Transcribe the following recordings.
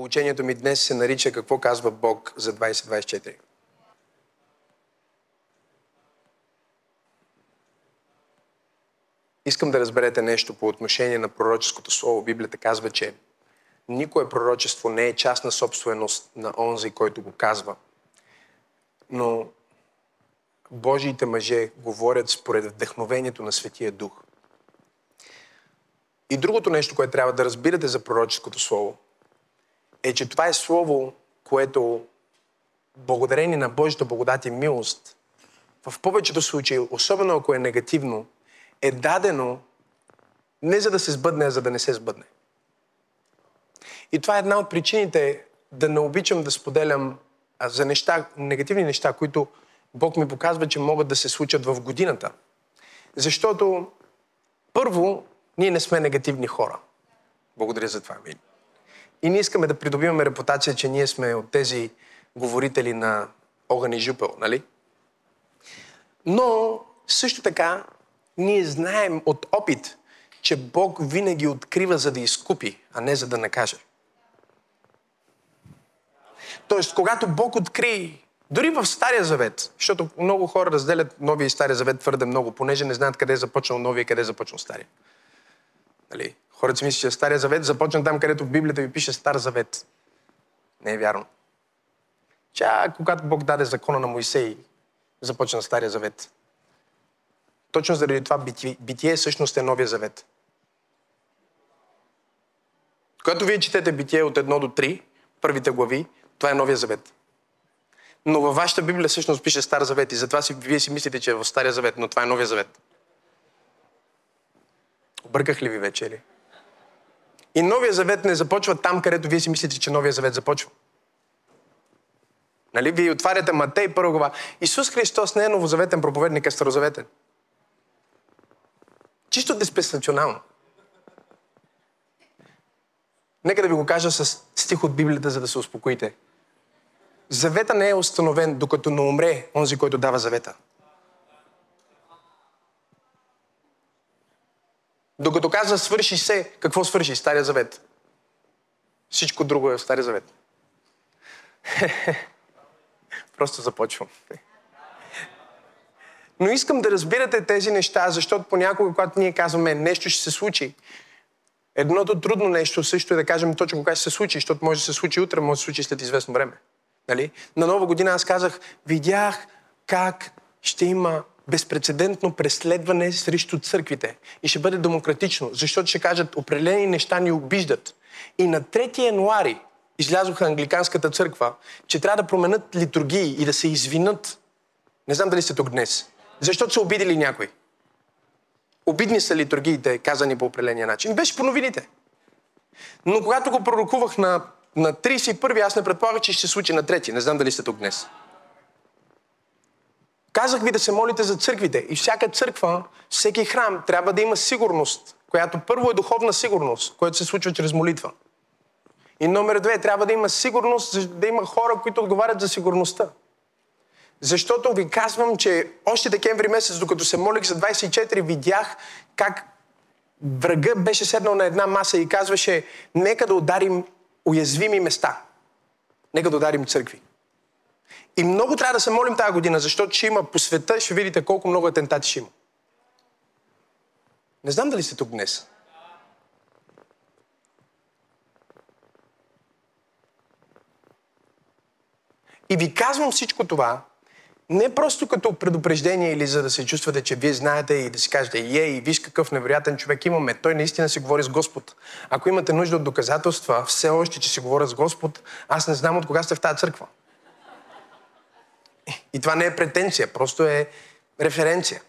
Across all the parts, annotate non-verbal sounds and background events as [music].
Получението ми днес се нарича Какво казва Бог за 2024. Искам да разберете нещо по отношение на пророческото слово. Библията казва, че никое пророчество не е частна собственост на онзи, който го казва. Но Божиите мъже говорят според вдъхновението на Светия Дух. И другото нещо, което трябва да разбирате за пророческото слово, е, че това е слово, което благодарение на Божията благодат и милост, в повечето случаи, особено ако е негативно, е дадено не за да се сбъдне, а за да не се сбъдне. И това е една от причините да не обичам да споделям за неща, негативни неща, които Бог ми показва, че могат да се случат в годината. Защото, първо, ние не сме негативни хора. Благодаря за това, Амин. И ние искаме да придобиваме репутация, че ние сме от тези говорители на огън и жупел, нали? Но също така ние знаем от опит, че Бог винаги открива за да изкупи, а не за да накаже. Тоест, когато Бог откри, дори в Стария Завет, защото много хора разделят Новия и Стария Завет твърде много, понеже не знаят къде е започнал Новия и къде е започнал Стария. Нали? Хората си мислят, че Стария Завет започна там, където в Библията ви пише Стар Завет. Не е вярно. Чак когато Бог даде закона на Моисей, започна Стария Завет. Точно заради това битие, битие всъщност е Новия Завет. Когато вие четете битие от 1 до 3, първите глави, това е Новия Завет. Но във вашата Библия всъщност пише Стар Завет и затова си, вие си мислите, че е в Стария Завет, но това е Новия Завет. Обърках ли ви вече ли? И Новия Завет не започва там, където вие си мислите, че Новия Завет започва. Нали? Вие отваряте Матей първа глава. Исус Христос не е новозаветен проповедник, е старозаветен. Чисто диспенсационално. Нека да ви го кажа с стих от Библията, за да се успокоите. Завета не е установен, докато не умре онзи, който дава завета. Докато казва свърши се, какво свърши? Стария завет. Всичко друго е в Стария завет. [laughs] Просто започвам. Но искам да разбирате тези неща, защото понякога, когато ние казваме нещо ще се случи, едното трудно нещо също е да кажем точно кога ще се случи, защото може да се случи утре, може да се случи след известно време. Нали? На нова година аз казах, видях как ще има безпредседентно преследване срещу църквите. И ще бъде демократично, защото ще кажат, определени неща ни обиждат. И на 3 януари излязоха Англиканската църква, че трябва да променят литургии и да се извинат. Не знам дали сте тук днес. Защото са обидели някой. Обидни са литургиите, казани по определения начин. Беше по новините. Но когато го пророкувах на, на 31 аз не предполагах, че ще се случи на 3 Не знам дали сте тук днес. Казах ви да се молите за църквите. И всяка църква, всеки храм трябва да има сигурност, която първо е духовна сигурност, която се случва чрез молитва. И номер две, трябва да има сигурност, да има хора, които отговарят за сигурността. Защото ви казвам, че още декември месец, докато се молих за 24, видях как врага беше седнал на една маса и казваше, нека да ударим уязвими места. Нека да ударим църкви. И много трябва да се молим тази година, защото ще има по света, ще видите колко много атентати ще има. Не знам дали сте тук днес. И ви казвам всичко това, не просто като предупреждение или за да се чувствате, че вие знаете и да си кажете, е, и виж какъв невероятен човек имаме. Той наистина си говори с Господ. Ако имате нужда от доказателства, все още, че си говоря с Господ, аз не знам от кога сте в тази църква. И това не е претенция, просто е референция.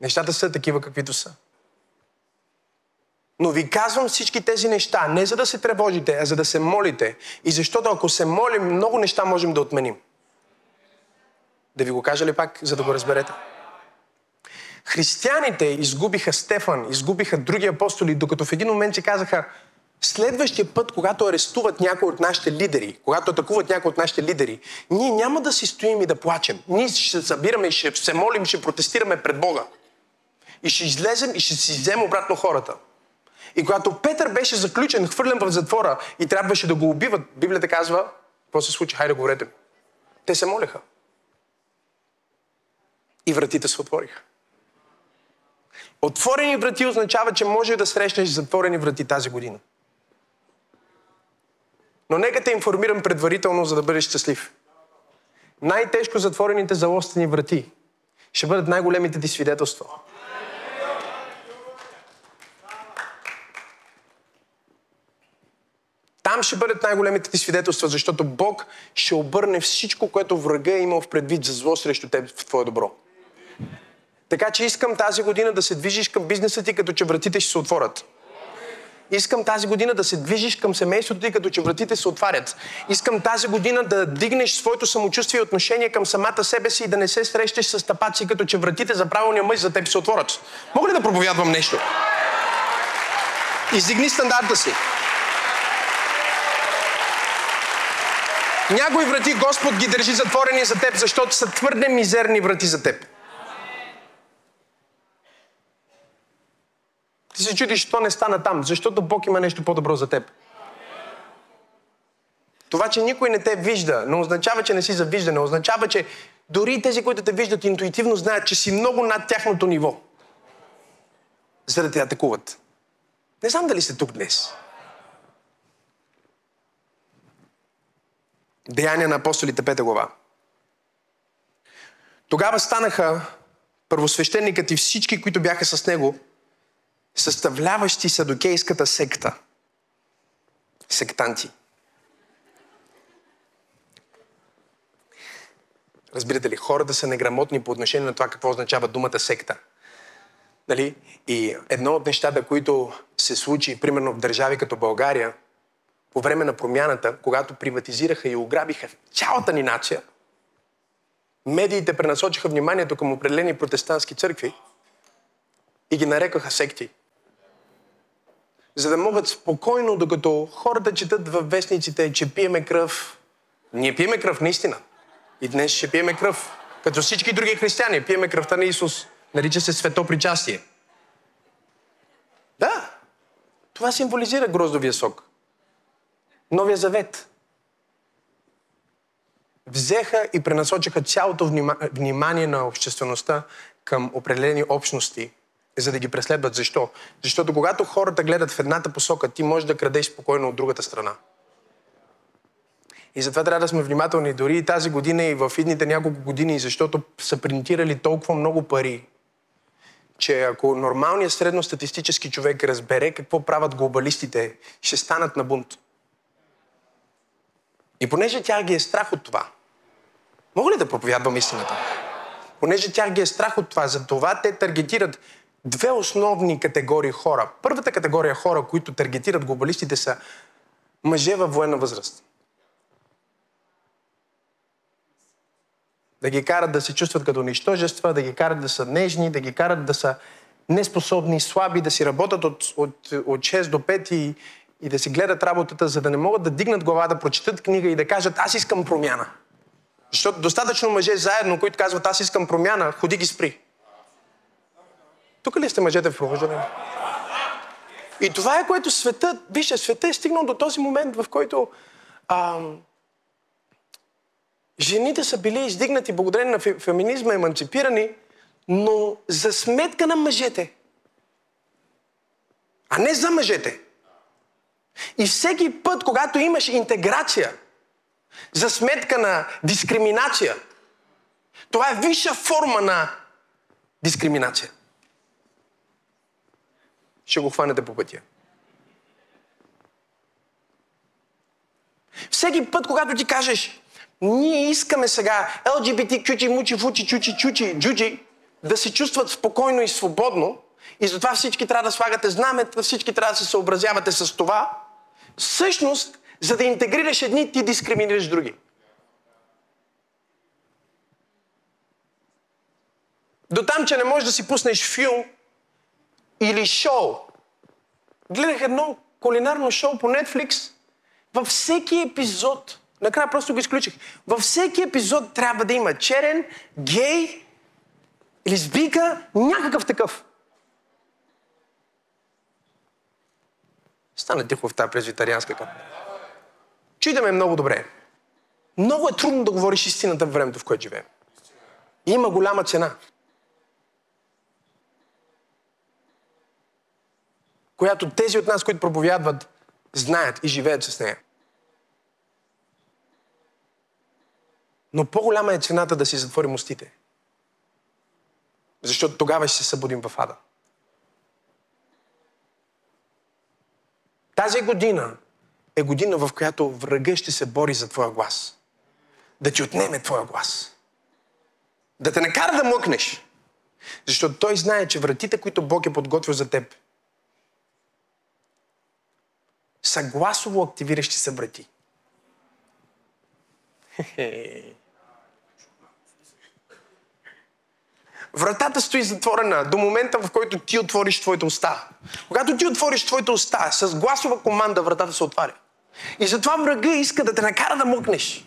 Нещата са такива, каквито са. Но ви казвам всички тези неща, не за да се тревожите, а за да се молите. И защото ако се молим, много неща можем да отменим. Да ви го кажа ли пак, за да го разберете? Християните изгубиха Стефан, изгубиха други апостоли, докато в един момент си казаха, следващия път, когато арестуват някой от нашите лидери, когато атакуват някой от нашите лидери, ние няма да си стоим и да плачем. Ние ще се събираме ще се молим, ще протестираме пред Бога. И ще излезем и ще си вземем обратно хората. И когато Петър беше заключен, хвърлен в затвора и трябваше да го убиват, Библията казва, какво се случи? Хайде, говорете ми. Те се молеха. И вратите се отвориха. Отворени врати означава, че може да срещнеш затворени врати тази година. Но нека те информирам предварително, за да бъдеш щастлив. Най-тежко затворените залостени врати ще бъдат най-големите ти свидетелства. Там ще бъдат най-големите ти свидетелства, защото Бог ще обърне всичко, което врага е имал в предвид за зло срещу теб в твое добро. Така че искам тази година да се движиш към бизнеса ти, като че вратите ще се отворят. Искам тази година да се движиш към семейството ти, като че вратите се отварят. Искам тази година да дигнеш своето самочувствие и отношение към самата себе си и да не се срещаш с тапаци, като че вратите за правилния мъж за теб се отворят. Мога ли да проповядвам нещо? Издигни стандарта си. Някои врати Господ ги държи затворени за теб, защото са твърде мизерни врати за теб. Се чудиш, що не стана там, защото Бог има нещо по-добро за теб. Това, че никой не те вижда, не означава, че не си завижда, не означава, че дори тези, които те виждат интуитивно, знаят, че си много над тяхното ниво, за да те атакуват. Не знам дали сте тук днес. Деяния на апостолите, пета глава. Тогава станаха първосвещеникът и всички, които бяха с него, съставляващи садокейската секта. Сектанти. Разбирате ли, хората са неграмотни по отношение на това какво означава думата секта. Нали? И едно от нещата, които се случи, примерно в държави като България, по време на промяната, когато приватизираха и ограбиха цялата ни нация, медиите пренасочиха вниманието към определени протестантски църкви и ги нарекаха секти за да могат спокойно, докато хората четат във вестниците, че пиеме кръв. Ние пиеме кръв, наистина. И днес ще пиеме кръв. Като всички други християни, пиеме кръвта на Исус. Нарича се свето причастие. Да, това символизира гроздовия сок. Новия завет. Взеха и пренасочиха цялото внимание на обществеността към определени общности – за да ги преследват. Защо? Защото когато хората гледат в едната посока, ти можеш да крадеш спокойно от другата страна. И затова трябва да сме внимателни дори и тази година и в идните няколко години, защото са принтирали толкова много пари, че ако нормалният средностатистически човек разбере какво правят глобалистите, ще станат на бунт. И понеже тях ги е страх от това, мога ли да проповядвам истината? Понеже тях ги е страх от това, за това те таргетират две основни категории хора. Първата категория хора, които таргетират глобалистите, са мъже във военна възраст. Да ги карат да се чувстват като нищожества, да ги карат да са нежни, да ги карат да са неспособни, слаби, да си работят от, от, от 6 до 5 и, и да си гледат работата, за да не могат да дигнат глава, да прочитат книга и да кажат аз искам промяна. Защото достатъчно мъже заедно, които казват аз искам промяна, ходи ги спри. Тук ли сте мъжете в пробуждане? И това е което света, вижте, света е стигнал до този момент, в който а, жените са били издигнати благодарение на феминизма, еманципирани, но за сметка на мъжете. А не за мъжете. И всеки път, когато имаш интеграция за сметка на дискриминация, това е висша форма на дискриминация ще го хванете по пътя. Всеки път, когато ти кажеш, ние искаме сега LGBT, чучи, мучи, фучи, чучи, чучи, джуджи, да се чувстват спокойно и свободно, и затова всички трябва да слагате знамета, всички трябва да се съобразявате с това, всъщност, за да интегрираш едни, ти дискриминираш други. До там, че не можеш да си пуснеш филм, или шоу. Гледах едно кулинарно шоу по Netflix. Във всеки епизод, накрая просто го изключих, във всеки епизод трябва да има черен, гей, лесбийка, някакъв такъв. Стана тихо в тази презвитарианска капа. Чуйте много добре. Много е трудно да говориш истината в времето, в което живеем. Има голяма цена. Която тези от нас, които проповядват, знаят и живеят с нея. Но по-голяма е цената да си затворим устите. Защото тогава ще се събудим в ада. Тази година е година, в която врага ще се бори за твоя глас. Да ти отнеме твоя глас. Да те накара да млъкнеш. Защото той знае, че вратите, които Бог е подготвил за теб, са гласово активиращи се врати. Вратата стои затворена до момента, в който ти отвориш твоята уста. Когато ти отвориш твоята уста, с гласова команда вратата се отваря. И затова врага иска да те накара да мъкнеш.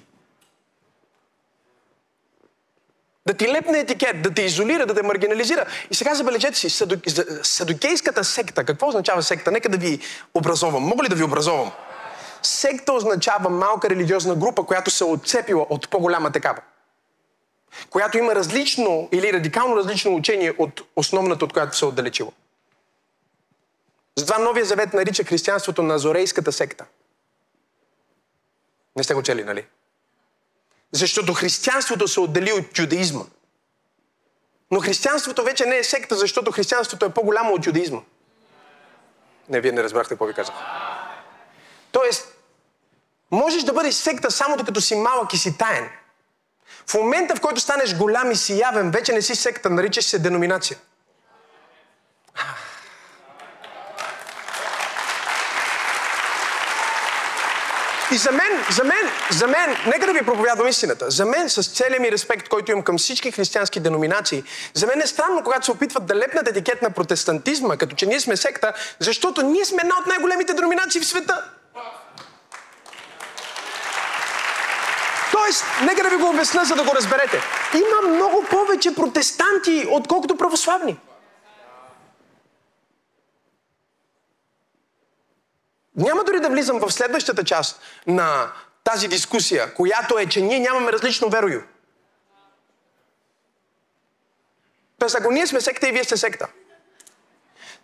Да ти лепне етикет, да те изолира, да те маргинализира. И сега забележете си, садокейската секта. Какво означава секта? Нека да ви образовам. Мога ли да ви образовам? Секта означава малка религиозна група, която се е отцепила от по-голяма такава която има различно или радикално различно учение от основната, от която се е отдалечила. Затова Новия завет нарича християнството на Зорейската секта. Не сте го чели, нали? Защото християнството се отдели от юдаизма. Но християнството вече не е секта, защото християнството е по-голямо от юдаизма. Не, вие не разбрахте какво ви казах. Тоест, можеш да бъдеш секта само докато си малък и си таен. В момента, в който станеш голям и си явен, вече не си секта, наричаш се деноминация. И за мен, за мен, за мен, нека да ви проповядвам истината. За мен, с целия ми респект, който имам към всички християнски деноминации, за мен е странно, когато се опитват да лепнат етикет на протестантизма, като че ние сме секта, защото ние сме една от най-големите деноминации в света. Тоест, нека да ви го обясня, за да го разберете. Има много повече протестанти, отколкото православни. Няма дори да влизам в следващата част на тази дискусия, която е, че ние нямаме различно верою. Тоест, ако ние сме секта и вие сте секта.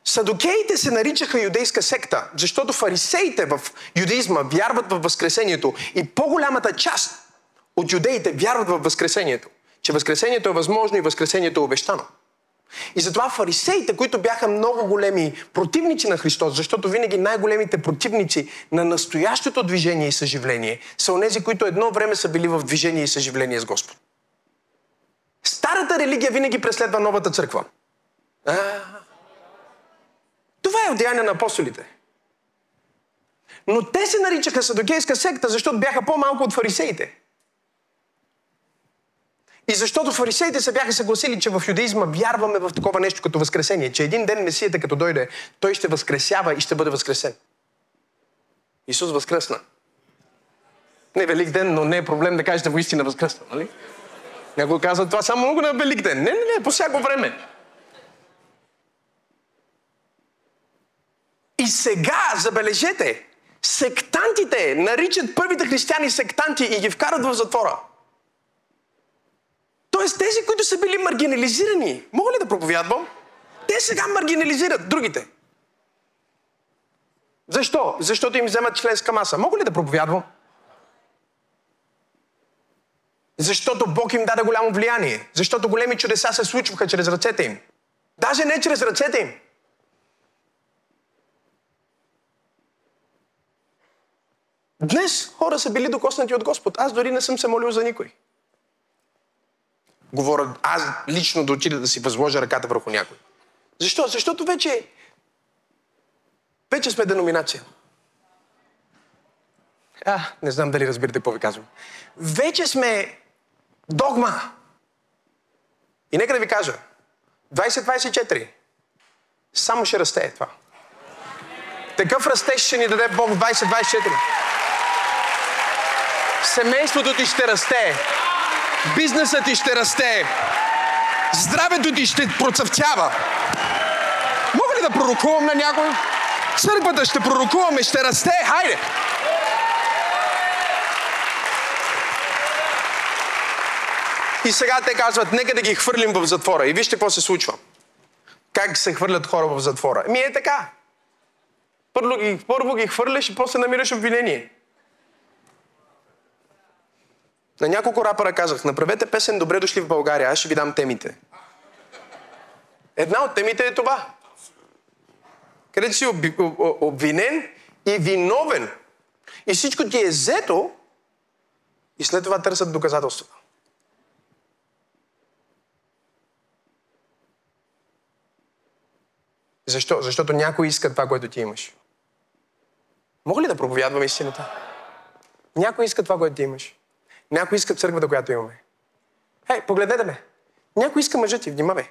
Садокеите се наричаха юдейска секта, защото фарисеите в юдеизма вярват в Възкресението и по-голямата част от юдеите вярват в Възкресението, че Възкресението е възможно и Възкресението е обещано. И затова фарисеите, които бяха много големи противници на Христос, защото винаги най-големите противници на настоящото движение и съживление са онези, които едно време са били в движение и съживление с Господ. Старата религия винаги преследва новата църква. А, това е от на апостолите. Но те се наричаха Садокейска секта, защото бяха по-малко от фарисеите. И защото фарисеите се бяха съгласили, че в юдаизма вярваме в такова нещо като възкресение, че един ден Месията като дойде, той ще възкресява и ще бъде възкресен. Исус възкръсна. Не Велик ден, но не е проблем да кажете истина възкръсна, нали? Някой казва това само много на Велик ден. Не, не, не, по всяко време. И сега, забележете, сектантите наричат първите християни сектанти и ги вкарат в затвора. Тоест тези, които са били маргинализирани, мога ли да проповядвам? Те сега маргинализират другите. Защо? Защото им вземат членска маса. Мога ли да проповядвам? Защото Бог им даде голямо влияние. Защото големи чудеса се случваха чрез ръцете им. Даже не чрез ръцете им. Днес хора са били докоснати от Господ. Аз дори не съм се молил за никой говоря аз лично да отида да си възложа ръката върху някой. Защо? Защото вече, вече сме деноминация. А, не знам дали разбирате какво ви казвам. Вече сме догма. И нека да ви кажа, 2024 само ще расте това. Такъв растеж ще ни даде Бог 2024. Семейството ти ще расте. Бизнесът ти ще расте. Здравето ти ще процъфтява. Мога ли да пророкувам на някой? Църквата ще пророкуваме, ще расте. Хайде! И сега те казват, нека да ги хвърлим в затвора. И вижте какво се случва. Как се хвърлят хора в затвора. Ми е така. Първо ги, първо ги хвърляш и после намираш обвинение. На няколко рапъра казах, направете песен Добре дошли в България, аз ще ви дам темите. Една от темите е това. Където си обвинен и виновен. И всичко ти е взето и след това търсят доказателства. Защо? Защото някой иска това, което ти имаш. Мога ли да проповядвам истината? Някой иска това, което ти имаш. Някой иска църквата, която имаме. Хей, погледнете ме. Някой иска мъжът ти, внимавай.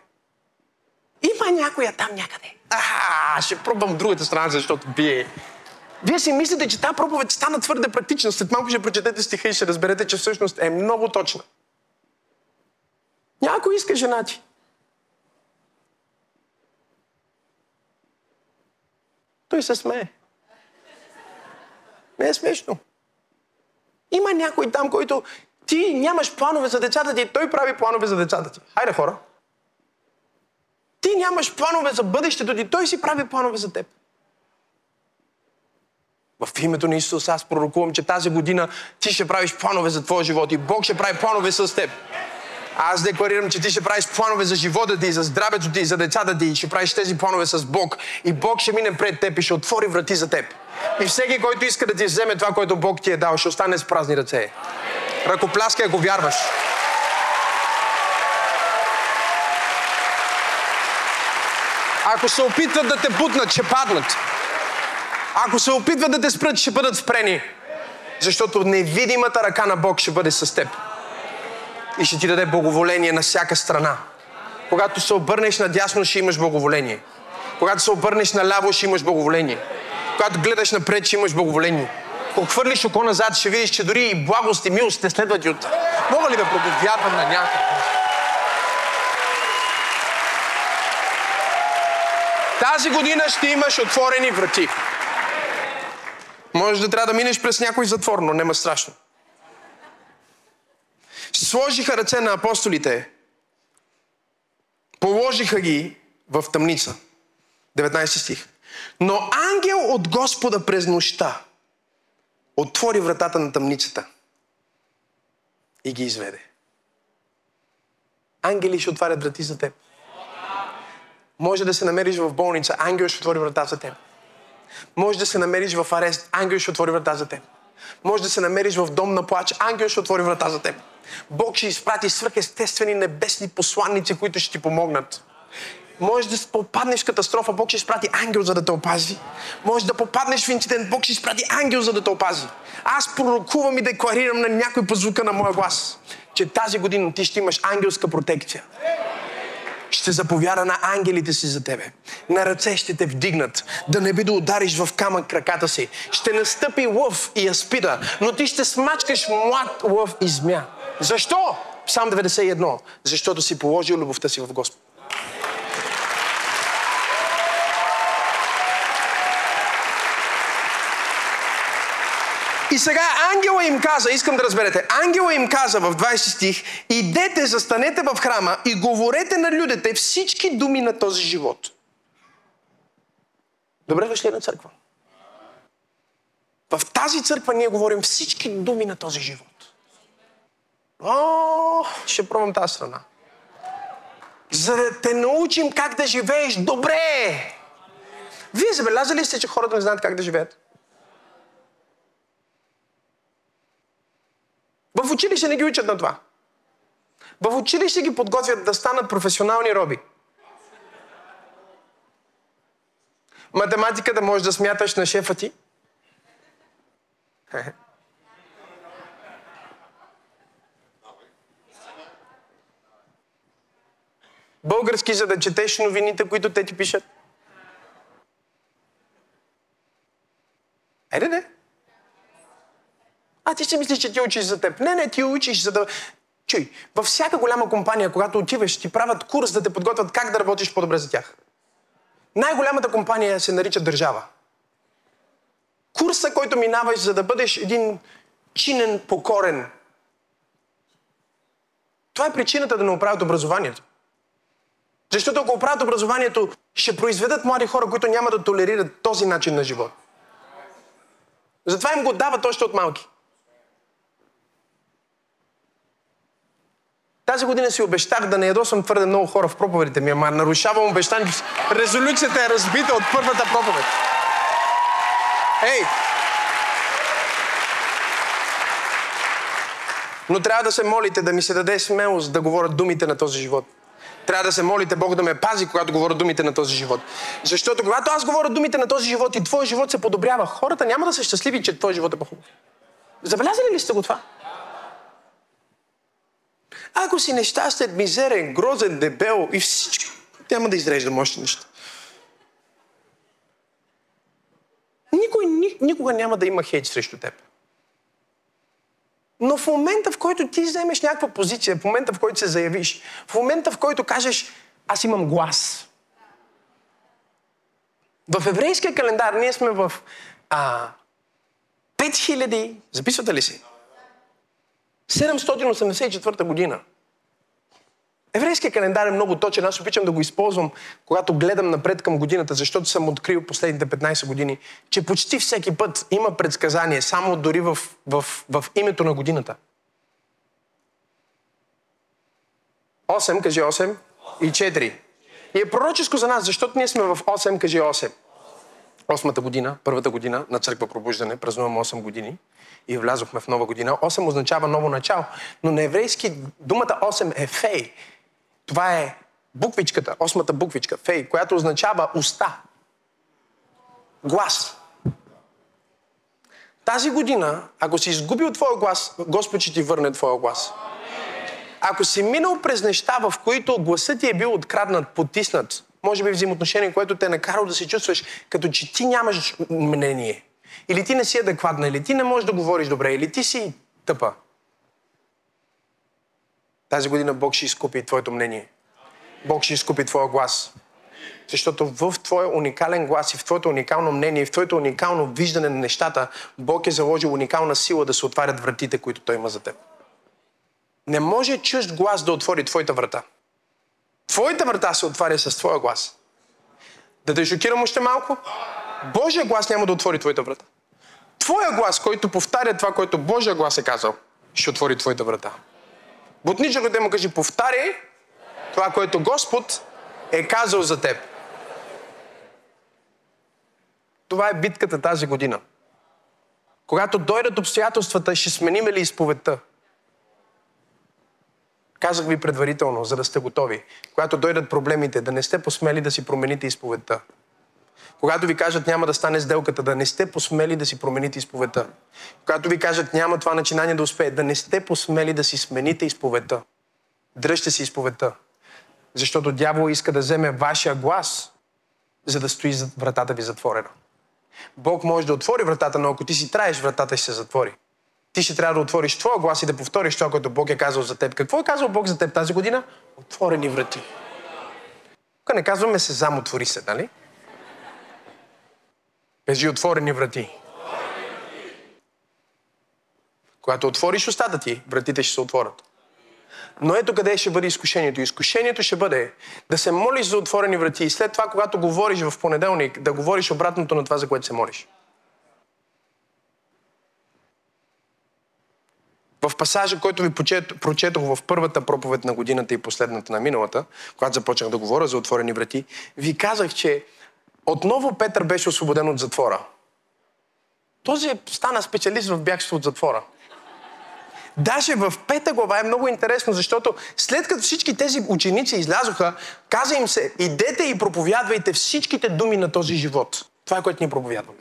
Има някоя там някъде. А, ще пробвам другата страна, защото бие. Вие си мислите, че тази проповед стана твърде практична. След малко ще прочетете стиха и ще разберете, че всъщност е много точна. Някой иска жена ти. Той се смее. Не е смешно. Има някой там, който ти нямаш планове за децата ти, той прави планове за децата ти. Хайде хора. Ти нямаш планове за бъдещето ти, той си прави планове за теб. В името на Исус аз пророкувам, че тази година ти ще правиш планове за твоя живот и Бог ще прави планове с теб. Аз декларирам, че ти ще правиш планове за живота ти, за здравето ти, за децата ти. Ще правиш тези планове с Бог. И Бог ще мине пред теб и ще отвори врати за теб. И всеки, който иска да ти вземе това, което Бог ти е дал, ще остане с празни ръце. Ръкопляскай, ако вярваш. Ако се опитват да те бутнат, ще паднат. Ако се опитват да те спрат, ще бъдат спрени. Защото невидимата ръка на Бог ще бъде с теб и ще ти даде благоволение на всяка страна. Когато се обърнеш надясно, ще имаш благоволение. Когато се обърнеш наляво, ще имаш благоволение. Когато гледаш напред, ще имаш благоволение. Ако хвърлиш око назад, ще видиш, че дори и благост и милост те следват и от... Мога ли да проповядвам на някого? Тази година ще имаш отворени врати. Може да трябва да минеш през някой затвор, но нема страшно сложиха ръце на апостолите, положиха ги в тъмница. 19 стих. Но ангел от Господа през нощта отвори вратата на тъмницата и ги изведе. Ангели ще отварят врати за теб. Може да се намериш в болница, ангел ще отвори врата за теб. Може да се намериш в арест, ангел ще отвори врата за теб. Може да се намериш в дом на плач, ангел ще отвори врата за теб. Бог ще изпрати свръхестествени небесни посланници, които ще ти помогнат. Може да попаднеш в катастрофа, Бог ще изпрати ангел, за да те опази. Може да попаднеш в инцидент, Бог ще изпрати ангел, за да те опази. Аз пророкувам и декларирам на някой по звука на моя глас, че тази година ти ще имаш ангелска протекция ще заповяда на ангелите си за тебе. На ръце ще те вдигнат, да не би да удариш в камък краката си. Ще настъпи лъв и аспида, но ти ще смачкаш млад лъв и змя. Защо? Псалм 91. Защото си положил любовта си в Господ. И сега ангела им каза, искам да разберете, ангела им каза в 20 стих, идете, застанете в храма и говорете на людите всички думи на този живот. Добре дошли на църква. В тази църква ние говорим всички думи на този живот. О, ще пробвам тази страна. За да те научим как да живееш добре. Вие забелязали сте, че хората не знаят как да живеят? В училище не ги учат на това. В училище ги подготвят да станат професионални роби. Математика да можеш да смяташ на шефа ти. Български, за да четеш новините, които те ти пишат. Еде, не. А ти си мислиш, че ти учиш за теб. Не, не, ти учиш за да... Чуй, във всяка голяма компания, когато отиваш, ти правят курс да те подготвят как да работиш по-добре за тях. Най-голямата компания се нарича държава. курса, който минаваш, за да бъдеш един чинен, покорен. Това е причината да не оправят образованието. Защото ако оправят образованието, ще произведат млади хора, които няма да толерират този начин на живот. Затова им го дават още от малки. Тази година си обещах да не ядосвам твърде много хора в проповедите ми, ама нарушавам обещанието си. Резолюцията е разбита от първата проповед. Ей! Но трябва да се молите да ми се даде смелост да говоря думите на този живот. Трябва да се молите Бог да ме пази, когато говоря думите на този живот. Защото когато аз говоря думите на този живот и твоя живот се подобрява, хората няма да са щастливи, че твой живот е по-хубав. Забелязали ли сте го това? Ако си нещастен, мизерен, грозен, дебел и всички, няма да изреждам още неща. Никой ни, никога няма да има хейт срещу теб. Но в момента, в който ти вземеш някаква позиция, в момента, в който се заявиш, в момента, в който кажеш, аз имам глас. В еврейския календар ние сме в а, 5000, записвате ли си? 784 година. Еврейския календар е много точен. Аз обичам да го използвам, когато гледам напред към годината, защото съм открил последните 15 години, че почти всеки път има предсказание, само дори в, в, в името на годината. 8, кажи 8 и 4. И е пророческо за нас, защото ние сме в 8, кажи 8. Осмата година, първата година на църква пробуждане, празнувам 8 години и влязохме в нова година. 8 означава ново начало, но на еврейски думата 8 е фей. Това е буквичката, осмата буквичка, фей, която означава уста. Глас. Тази година, ако си изгубил твоя глас, Господ ще ти върне твоя глас. Ако си минал през неща, в които гласът ти е бил откраднат, потиснат, може би взаимоотношение, което те е накарало да се чувстваш, като че ти нямаш мнение. Или ти не си адекватна, или ти не можеш да говориш добре, или ти си тъпа. Тази година Бог ще изкупи твоето мнение. Бог ще изкупи твоя глас. Защото в твоя уникален глас и в твоето уникално мнение и в твоето уникално виждане на нещата, Бог е заложил уникална сила да се отварят вратите, които Той има за теб. Не може чужд глас да отвори твоята врата. Твоята врата се отваря с твоя глас. Да те шокирам още малко? Божия глас няма да отвори твоята врата. Твоя глас, който повтаря това, което Божия глас е казал, ще отвори твоята врата. Бутничък да му кажи, повтаряй това, което Господ е казал за теб. Това е битката тази година. Когато дойдат обстоятелствата, ще сменим ли изповедта? Казах ви предварително, за да сте готови. Когато дойдат проблемите, да не сте посмели да си промените изповедта. Когато ви кажат няма да стане сделката, да не сте посмели да си промените изповедта. Когато ви кажат няма това начинание да успее, да не сте посмели да си смените изповедта. Дръжте си изповедта. Защото дявол иска да вземе вашия глас, за да стои вратата ви затворена. Бог може да отвори вратата, но ако ти си траеш, вратата ще се затвори. Ти ще трябва да отвориш твоя глас и да повториш това, което Бог е казал за теб. Какво е казал Бог за теб тази година? Отворени врати. Тук не казваме се зам, отвори се, нали? Кажи отворени врати. Когато отвориш устата ти, вратите ще се отворят. Но ето къде ще бъде изкушението. Изкушението ще бъде да се молиш за отворени врати и след това, когато говориш в понеделник, да говориш обратното на това, за което се молиш. В пасажа, който ви прочетох в първата проповед на годината и последната на миналата, когато започнах да говоря за отворени врати, ви казах, че отново Петър беше освободен от затвора. Този стана специалист в бягство от затвора. Даже в пета глава е много интересно, защото след като всички тези ученици излязоха, каза им се, идете и проповядвайте всичките думи на този живот. Това е което ние проповядваме.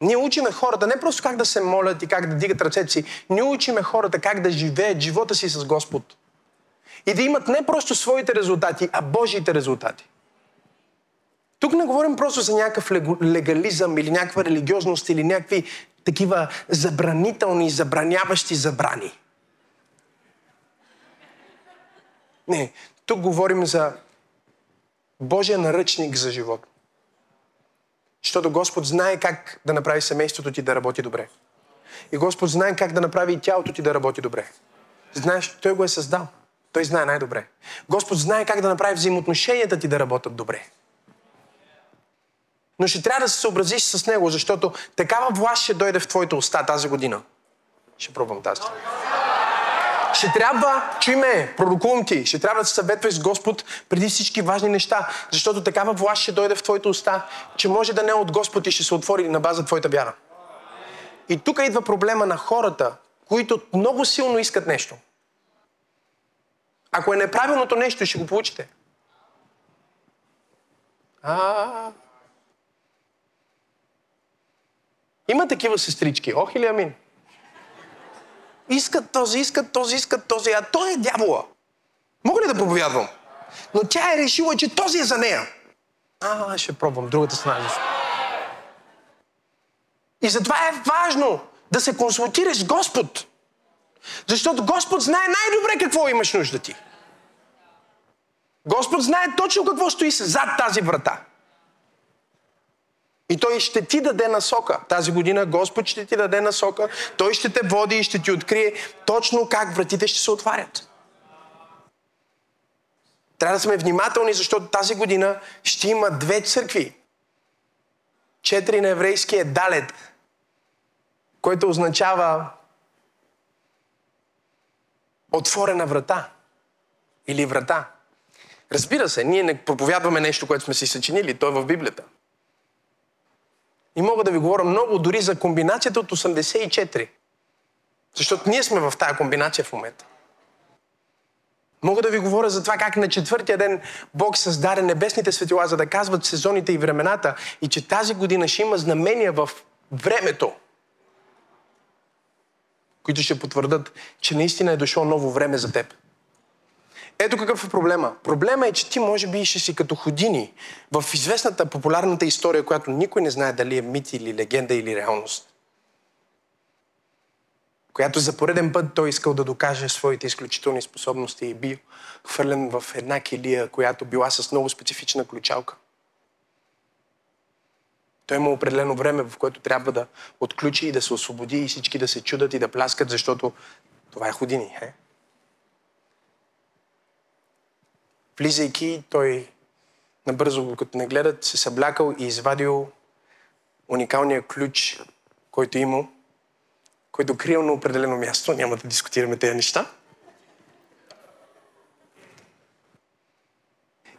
Ние учиме хората не просто как да се молят и как да дигат ръцете си, ние учиме хората как да живеят живота си с Господ. И да имат не просто своите резултати, а Божиите резултати. Тук не говорим просто за някакъв легализъм или някаква религиозност или някакви такива забранителни, забраняващи забрани. Не, тук говорим за Божия наръчник за живот. Защото Господ знае как да направи семейството ти да работи добре. И Господ знае как да направи и тялото ти да работи добре. Знаеш, Той го е създал. Той знае най-добре. Господ знае как да направи взаимоотношенията ти да работят добре. Но ще трябва да се съобразиш с Него, защото такава власт ще дойде в твоите уста тази година. Ще пробвам тази. Ще трябва, чуй ме, пророкувам ти, ще трябва да се съветваш с Господ преди всички важни неща, защото такава власт ще дойде в твоите уста, че може да не е от Господ и ще се отвори на база твоята вяра. И тук идва проблема на хората, които много силно искат нещо. Ако е неправилното нещо, ще го получите. А, Има такива сестрички. Ох или амин. Искат този, искат този, искат този, а той е дявола. Мога ли да проповядвам? Но тя е решила, че този е за нея. А, ще пробвам другата страна. И затова е важно да се консултираш с Господ. Защото Господ знае най-добре какво имаш нужда ти. Господ знае точно какво стои зад тази врата. И Той ще ти даде насока. Тази година Господ ще ти даде насока. Той ще те води и ще ти открие точно как вратите ще се отварят. Трябва да сме внимателни, защото тази година ще има две църкви. Четири на еврейски е Далет, което означава отворена врата или врата. Разбира се, ние не проповядваме нещо, което сме си съчинили, то е в Библията. И мога да ви говоря много дори за комбинацията от 84. Защото ние сме в тази комбинация в момента. Мога да ви говоря за това как на четвъртия ден Бог създаде небесните светила, за да казват сезоните и времената и че тази година ще има знамения в времето, които ще потвърдат, че наистина е дошло ново време за теб. Ето какъв е проблема. Проблема е, че ти може би ще си като ходини в известната популярната история, която никой не знае дали е мит или легенда или реалност. Която за пореден път той искал да докаже своите изключителни способности и бил хвърлен в една килия, която била с много специфична ключалка. Той има определено време, в което трябва да отключи и да се освободи и всички да се чудат и да пляскат, защото това е ходини. Е? Влизайки, той набързо, като не гледат, се съблякал и извадил уникалния ключ, който имал, който криел на определено място. Няма да дискутираме тези неща.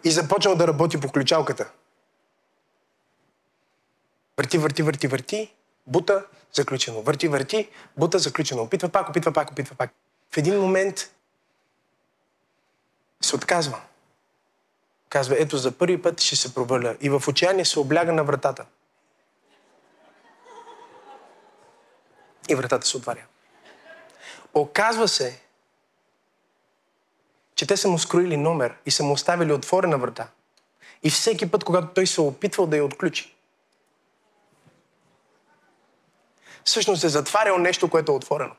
И започнал да работи по ключалката. Върти, върти, върти, върти, бута, заключено. Върти, върти, бута, заключено. Опитва пак, опитва пак, опитва пак. В един момент се отказва. Казва, ето за първи път ще се проваля. И в отчаяние се обляга на вратата. И вратата се отваря. Оказва се, че те са му скроили номер и са му оставили отворена врата. И всеки път, когато той се опитвал да я отключи, всъщност е затварял нещо, което е отворено.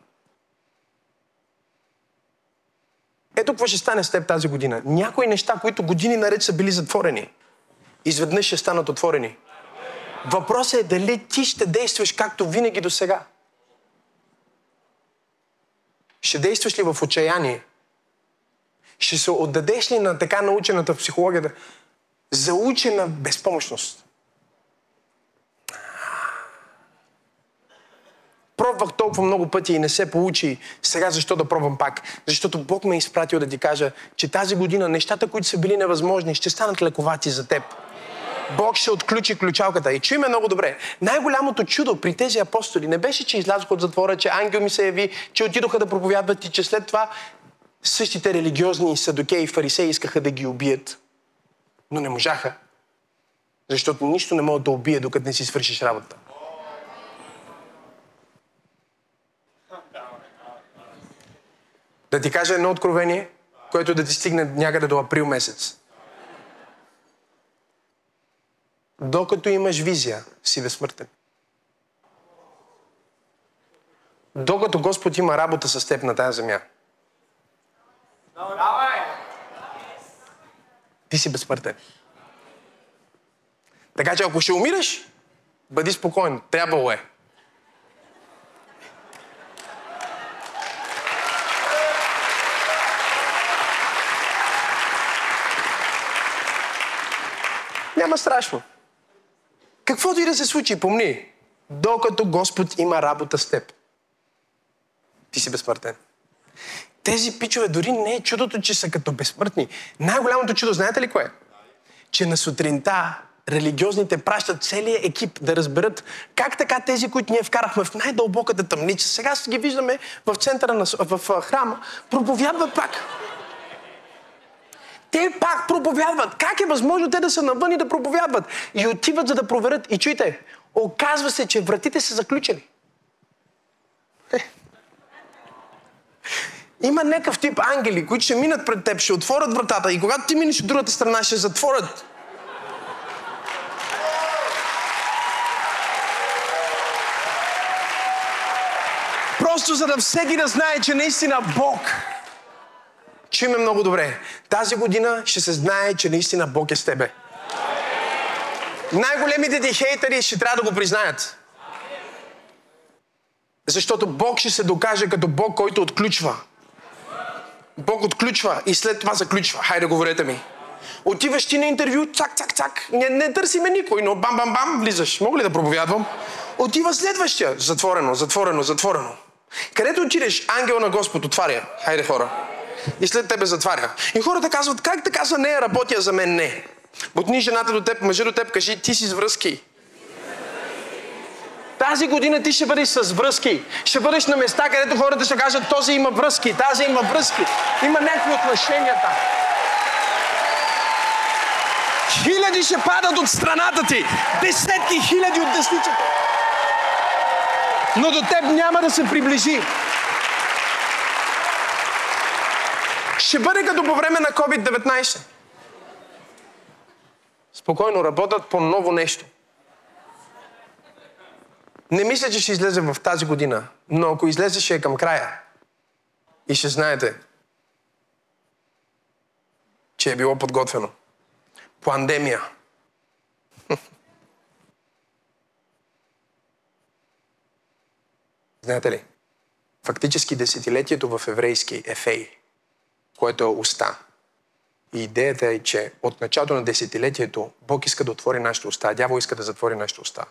Ето какво ще стане с теб тази година. Някои неща, които години наред са били затворени, изведнъж ще станат отворени. Въпросът е дали ти ще действаш както винаги до сега. Ще действаш ли в отчаяние? Ще се отдадеш ли на така научената в психологията заучена безпомощност? Пробвах толкова много пъти и не се получи. Сега защо да пробвам пак? Защото Бог ме е изпратил да ти кажа, че тази година нещата, които са били невъзможни, ще станат лековати за теб. Бог ще отключи ключалката. И чуй ме много добре. Най-голямото чудо при тези апостоли не беше, че излязоха от затвора, че ангел ми се яви, че отидоха да проповядват и че след това същите религиозни садокеи и фарисеи искаха да ги убият. Но не можаха. Защото нищо не могат да убие, докато не си свършиш работата. Да ти кажа едно откровение, което да ти стигне някъде до април месец. Докато имаш визия, си безсмъртен. Докато Господ има работа с теб на тази земя. Ти си безсмъртен. Така че ако ще умираш, Бъди спокоен, трябвало е. Няма страшно. Каквото и да се случи, помни, докато Господ има работа с теб, ти си безсмъртен. Тези пичове дори не е чудото, че са като безсмъртни. Най-голямото чудо, знаете ли кое? Че на сутринта религиозните пращат целият екип да разберат как така тези, които ние вкарахме в най-дълбоката тъмница, сега ги виждаме в центъра на, в храма, проповядват пак. Те пак проповядват. Как е възможно те да са навън и да проповядват? И отиват за да проверят. И чуйте, оказва се, че вратите са заключени. Е. Има някакъв тип ангели, които ще минат пред теб, ще отворят вратата и когато ти минеш от другата страна, ще затворят. Просто за да всеки да знае, че наистина Бог Чуй ме много добре. Тази година ще се знае, че наистина Бог е с тебе. Най-големите ти хейтери ще трябва да го признаят. Защото Бог ще се докаже като Бог, който отключва. Бог отключва и след това заключва. Хайде, говорете ми. Отиваш ти на интервю, цак, цак, цак. Не, не търсиме никой, но бам, бам, бам, влизаш. Мога ли да проповядвам? Отива следващия. Затворено, затворено, затворено. Където отидеш, ангел на Господ отваря. Хайде, хора и след тебе затваря. И хората казват, как така за нея работи, а за мен не? Бутни жената до теб, мъжа до теб, кажи, ти си с връзки. Тази година ти ще бъдеш с връзки. Ще бъдеш на места, където хората ще кажат, този има връзки, тази има връзки. Има някакви отношения там. Хиляди ще падат от страната ти. Десетки хиляди от десницата. Но до теб няма да се приближи. Ще бъде като по време на COVID-19. Спокойно работят по ново нещо. Не мисля, че ще излезе в тази година, но ако излезе, ще е към края. И ще знаете, че е било подготвено. Пандемия. [laughs] Знаете ли? Фактически десетилетието в еврейски е фей което е уста. И идеята е, че от началото на десетилетието Бог иска да отвори нашите уста, а дявол иска да затвори нашите уста.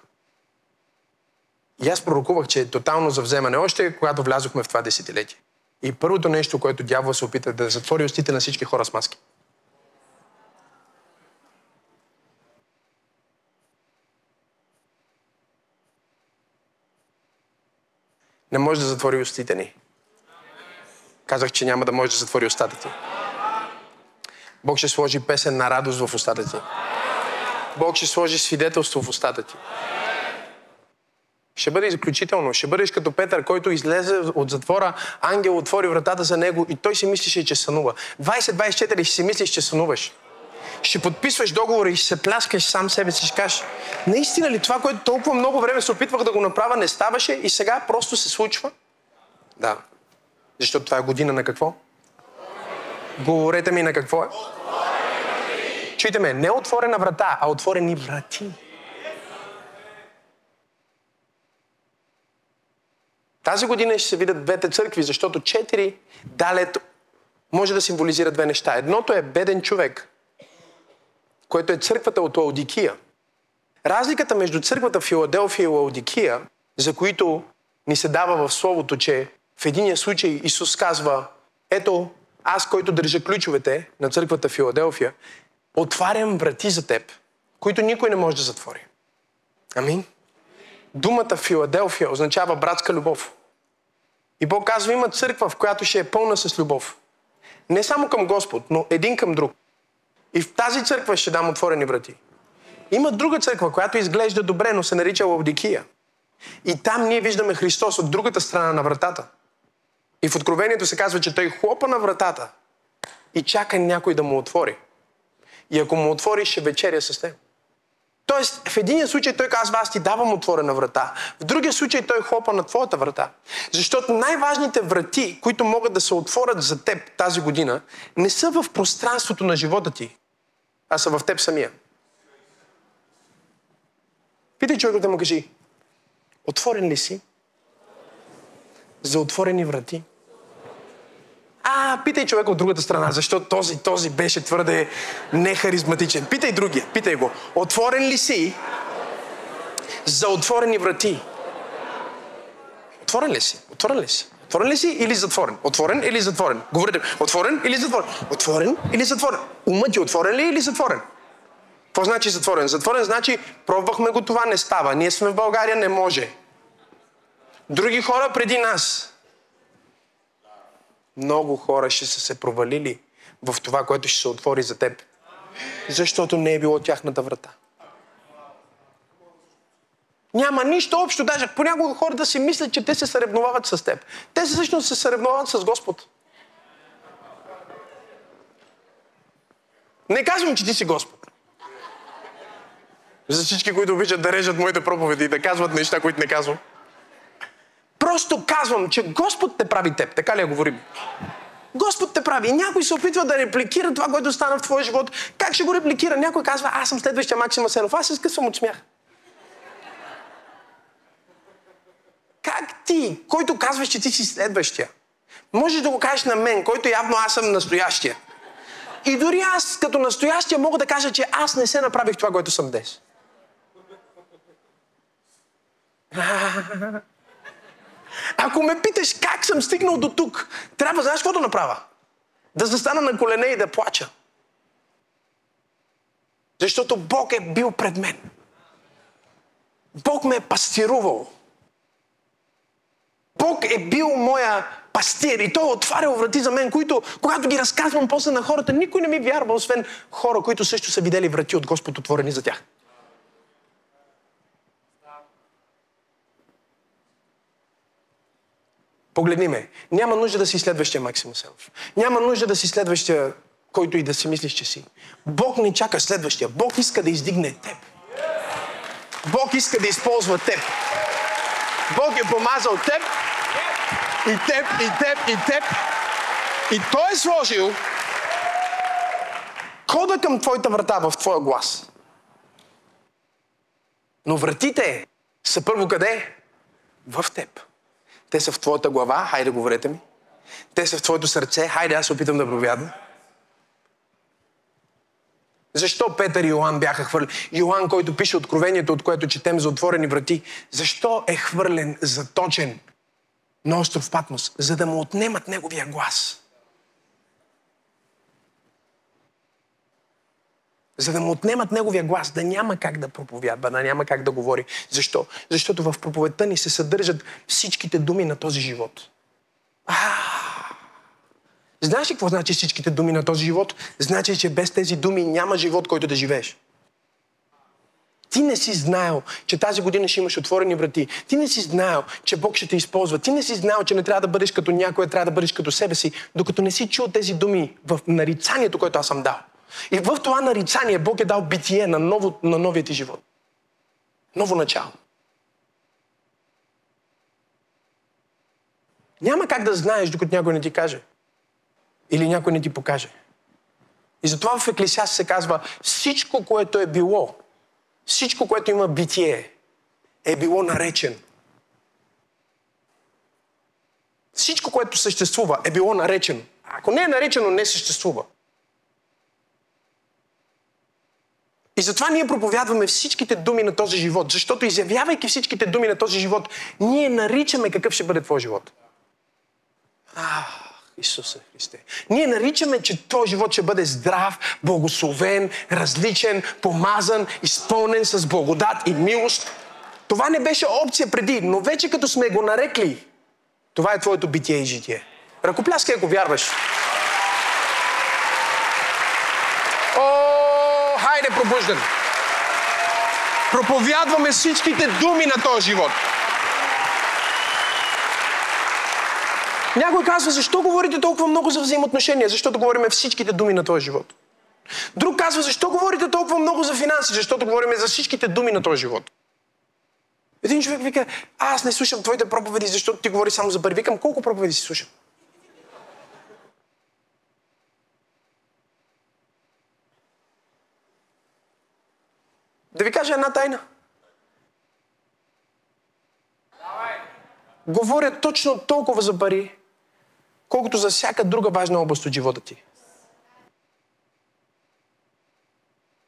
И аз пророкувах, че е тотално завземане още когато влязохме в това десетилетие. И първото нещо, което дявол се опита да затвори устите на всички хора с маски. Не може да затвори устите ни. Казах, че няма да може да затвори устата ти. Бог ще сложи песен на радост в устата ти. Бог ще сложи свидетелство в устата ти. Ще бъде изключително. Ще бъдеш като Петър, който излезе от затвора, ангел отвори вратата за него и той си мислеше, че сънува. 20-24 ще си мислиш, че сънуваш. Ще подписваш договора и ще се пляскаш сам себе си, ще кажеш, наистина ли това, което толкова много време се опитвах да го направя, не ставаше и сега просто се случва? Да. Защото това е година на какво? Говорете ми на какво е? Чуйте ме, не отворена врата, а отворени врати. Тази година ще се видят двете църкви, защото четири далет може да символизира две неща. Едното е беден човек, което е църквата от Лаудикия. Разликата между църквата в Филаделфия и Лаудикия, за които ни се дава в Словото, че в единия случай Исус казва, ето, аз, който държа ключовете на църквата Филаделфия, отварям врати за теб, които никой не може да затвори. Амин. Думата Филаделфия означава братска любов. И Бог казва, има църква, в която ще е пълна с любов. Не само към Господ, но един към друг. И в тази църква ще дам отворени врати. Има друга църква, която изглежда добре, но се нарича Лавдикия. И там ние виждаме Христос от другата страна на вратата. И в Откровението се казва, че той хлопа на вратата и чака някой да му отвори. И ако му отвори, ще вечеря с теб. Тоест, в един случай той казва, аз ти давам отворена врата. В другия случай той хлопа на твоята врата. Защото най-важните врати, които могат да се отворят за теб тази година, не са в пространството на живота ти, а са в теб самия. Питай човекът да му кажи, отворен ли си за отворени врати? А, питай човек от другата страна, защо този, този беше твърде нехаризматичен. Питай другия, питай го. Отворен ли си за отворени врати? Отворен ли си? Отворен ли си? Отворен ли си или затворен? Отворен или затворен? Говорите, отворен или затворен? Отворен или затворен? Умът ти отворен ли или затворен? Какво значи затворен? Затворен значи, пробвахме го, това не става. Ние сме в България, не може. Други хора преди нас. Много хора ще са се провалили в това, което ще се отвори за теб. Защото не е било тяхната врата. Няма нищо общо. Даже понякога хората си мислят, че те се съревновават с теб. Те всъщност се съревновават с Господ. Не казвам, че ти си Господ. За всички, които обичат да режат моите проповеди и да казват неща, които не казвам. Просто казвам, че Господ те прави теб. Така ли я говорим? Господ те прави. И някой се опитва да репликира това, което стана в твоя живот. Как ще го репликира? Някой казва, аз съм следващия Максим Асенов. Аз се скъсвам от смях. Как ти, който казваш, че ти си следващия, можеш да го кажеш на мен, който явно аз съм настоящия. И дори аз, като настоящия, мога да кажа, че аз не се направих това, което съм днес. Ако ме питаш как съм стигнал до тук, трябва, знаеш какво да направя? Да застана на колене и да плача. Защото Бог е бил пред мен. Бог ме е пастирувал. Бог е бил моя пастир и Той е отварял врати за мен, които, когато ги разказвам после на хората, никой не ми вярва, освен хора, които също са видели врати от Господ отворени за тях. Погледни ме. Няма нужда да си следващия Максим Селов. Няма нужда да си следващия, който и да си мислиш, че си. Бог не чака следващия. Бог иска да издигне теб. Бог иска да използва теб. Бог е помазал теб и теб, и теб, и теб. И Той е сложил кода към твоята врата в твоя глас. Но вратите са първо къде? В теб. Те са в твоята глава, хайде говорете ми. Те са в твоето сърце, хайде аз се опитам да проповядам. Защо Петър и Йоан бяха хвърлени? Йоан, който пише откровението, от което четем за отворени врати, защо е хвърлен, заточен на остров Патмос? За да му отнемат неговия глас. За да му отнемат неговия глас, да няма как да проповядва, да няма как да говори. Защо? Защото в проповедта ни се съдържат всичките думи на този живот. А, Знаеш ли какво значи всичките думи на този живот? Значи, че без тези думи няма живот, който да живееш. Ти не си знаел, че тази година ще имаш отворени врати. Ти не си знаел, че Бог ще те използва. Ти не си знаел, че не трябва да бъдеш като някой, трябва да бъдеш като себе си, докато не си чул тези думи в нарицанието, което аз съм дал. И в това нарицание Бог е дал битие на, ново, на новия ти живот. Ново начало. Няма как да знаеш, докато някой не ти каже. Или някой не ти покаже. И затова в Еклесиаст се казва, всичко, което е било, всичко, което има битие, е било наречен. Всичко, което съществува, е било наречено. Ако не е наречено, не съществува. И затова ние проповядваме всичките думи на този живот, защото изявявайки всичките думи на този живот, ние наричаме какъв ще бъде твой живот. Ах, Исусе Христе. Ние наричаме, че твой живот ще бъде здрав, благословен, различен, помазан, изпълнен с благодат и милост. Това не беше опция преди, но вече като сме го нарекли, това е твоето битие и житие. Ръкопляскай, ако вярваш. Хайде пробуждане! Проповядваме всичките думи на този живот. Някой казва, защо говорите толкова много за взаимоотношения? Защото говорим всичките думи на този живот. Друг казва, защо говорите толкова много за финанси? Защото говорим за всичките думи на този живот. Един човек вика, аз не слушам твоите проповеди, защото ти говори само за пари. Викам, колко проповеди си слушам? Да ви кажа една тайна. Говоря точно толкова за пари, колкото за всяка друга важна област от живота ти.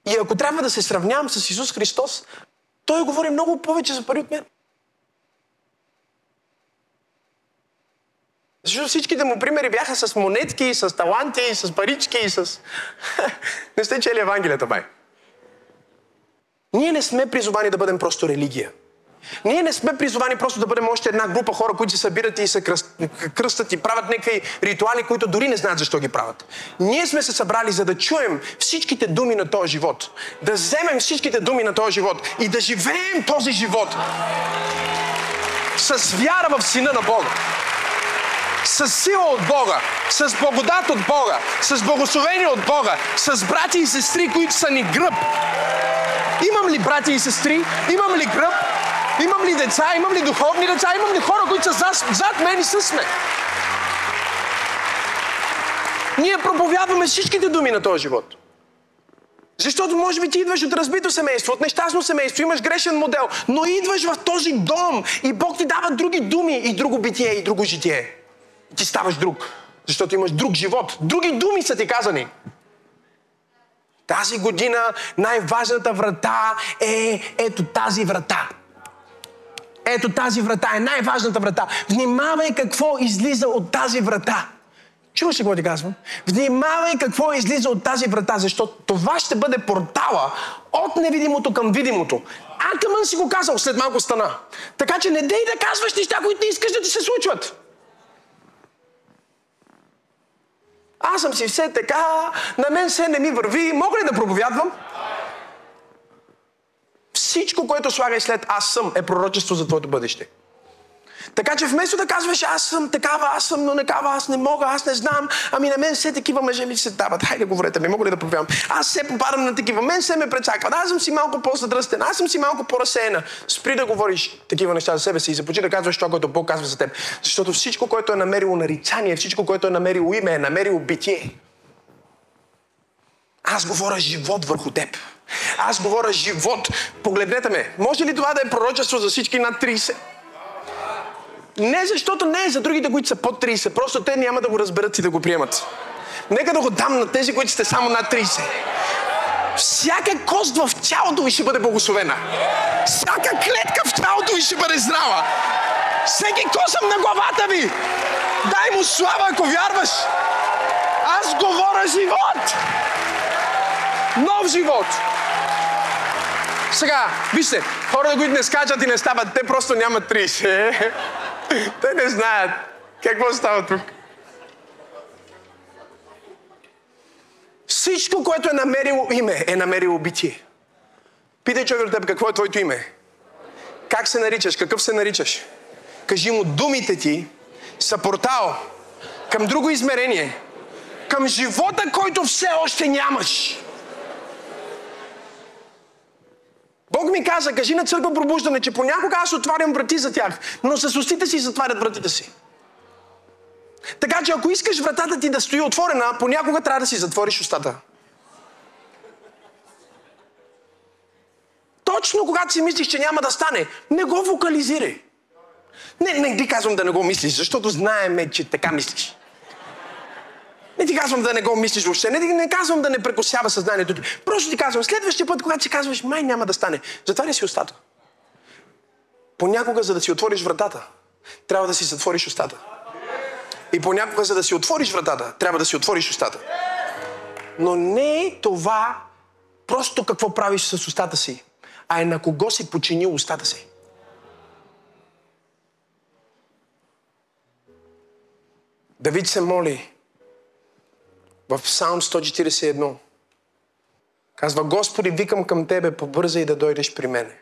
И ако трябва да се сравнявам с Исус Христос, Той говори много повече за пари от мен. Защото всичките му примери бяха с монетки, с таланти, с парички, с... [laughs] Не сте чели Евангелията, бай. Ние не сме призовани да бъдем просто религия. Ние не сме призовани просто да бъдем още една група хора, които се събират и се кръстат и правят някакви ритуали, които дори не знаят защо ги правят. Ние сме се събрали за да чуем всичките думи на този живот. Да вземем всичките думи на този живот и да живеем този живот с вяра в Сина на Бога с сила от Бога, с благодат от Бога, с благословение от Бога, с брати и сестри, които са ни гръб. Имам ли брати и сестри? Имам ли гръб? Имам ли деца? Имам ли духовни деца? Имам ли хора, които са зад, зад мен и с мен? Ние проповядваме всичките думи на този живот. Защото може би ти идваш от разбито семейство, от нещастно семейство, имаш грешен модел, но идваш в този дом и Бог ти дава други думи и друго битие и друго житие ти ставаш друг. Защото имаш друг живот. Други думи са ти казани. Тази година най-важната врата е ето тази врата. Ето тази врата е най-важната врата. Внимавай какво излиза от тази врата. Чуваш ли какво ти казвам? Внимавай какво излиза от тази врата, защото това ще бъде портала от невидимото към видимото. Акъмън си го казал, след малко стана. Така че не дей да казваш неща, които не искаш да ти се случват. Аз съм си все така, на мен се не ми върви, мога ли да проповядвам? Всичко, което слагай след аз съм, е пророчество за твоето бъдеще. Така че вместо да казваш, аз съм такава, аз съм, но такава, аз не мога, аз не знам, ами на мен все такива мъже ми се дават. Хайде, говорете ми, мога ли да проявявам? Аз се попадам на такива, мен се ме прецакват, аз съм си малко по-задръстен, аз съм си малко по-разсеяна. Спри да говориш такива неща за себе си и започни да казваш това, което Бог казва за теб. Защото всичко, което е намерило нарицание, всичко, което е намерило име, е намерило битие. Аз говоря живот върху теб. Аз говоря живот. Погледнете ме. Може ли това да е пророчество за всички над 30? Не защото не е за другите, които са под 30. Просто те няма да го разберат и да го приемат. Нека да го дам на тези, които сте само над 30. Всяка кост в тялото ви ще бъде благословена. Всяка клетка в тялото ви ще бъде здрава. Всеки косъм на главата ви. Дай му слава, ако вярваш. Аз говоря живот. Нов живот. Сега, вижте, хората, които не скачат и не стават, те просто нямат 30. Те не знаят какво става тук. Всичко, което е намерило име, е намерило битие. Питай човек от теб какво е твоето име. Как се наричаш? Какъв се наричаш? Кажи му, думите ти са портал към друго измерение. Към живота, който все още нямаш. Бог ми каза, кажи на църква пробуждане, че понякога аз отварям врати за тях, но с устите си затварят вратите си. Така че ако искаш вратата ти да стои отворена, понякога трябва да си затвориш устата. Точно когато си мислиш, че няма да стане, не го вокализирай. Не, не ти казвам да не го мислиш, защото знаеме, че така мислиш. Не ти казвам да не го мислиш въобще, не, не казвам да не прекосява съзнанието ти. Просто ти казвам, следващия път, когато си казваш, май няма да стане, затваря си устата. Понякога, за да си отвориш вратата, трябва да си затвориш устата. И понякога, за да си отвориш вратата, трябва да си отвориш устата. Но не е това просто какво правиш с устата си, а е на кого си починил устата си. Давид се моли в Псалм 141. Казва, Господи, викам към Тебе, побързай да дойдеш при мене.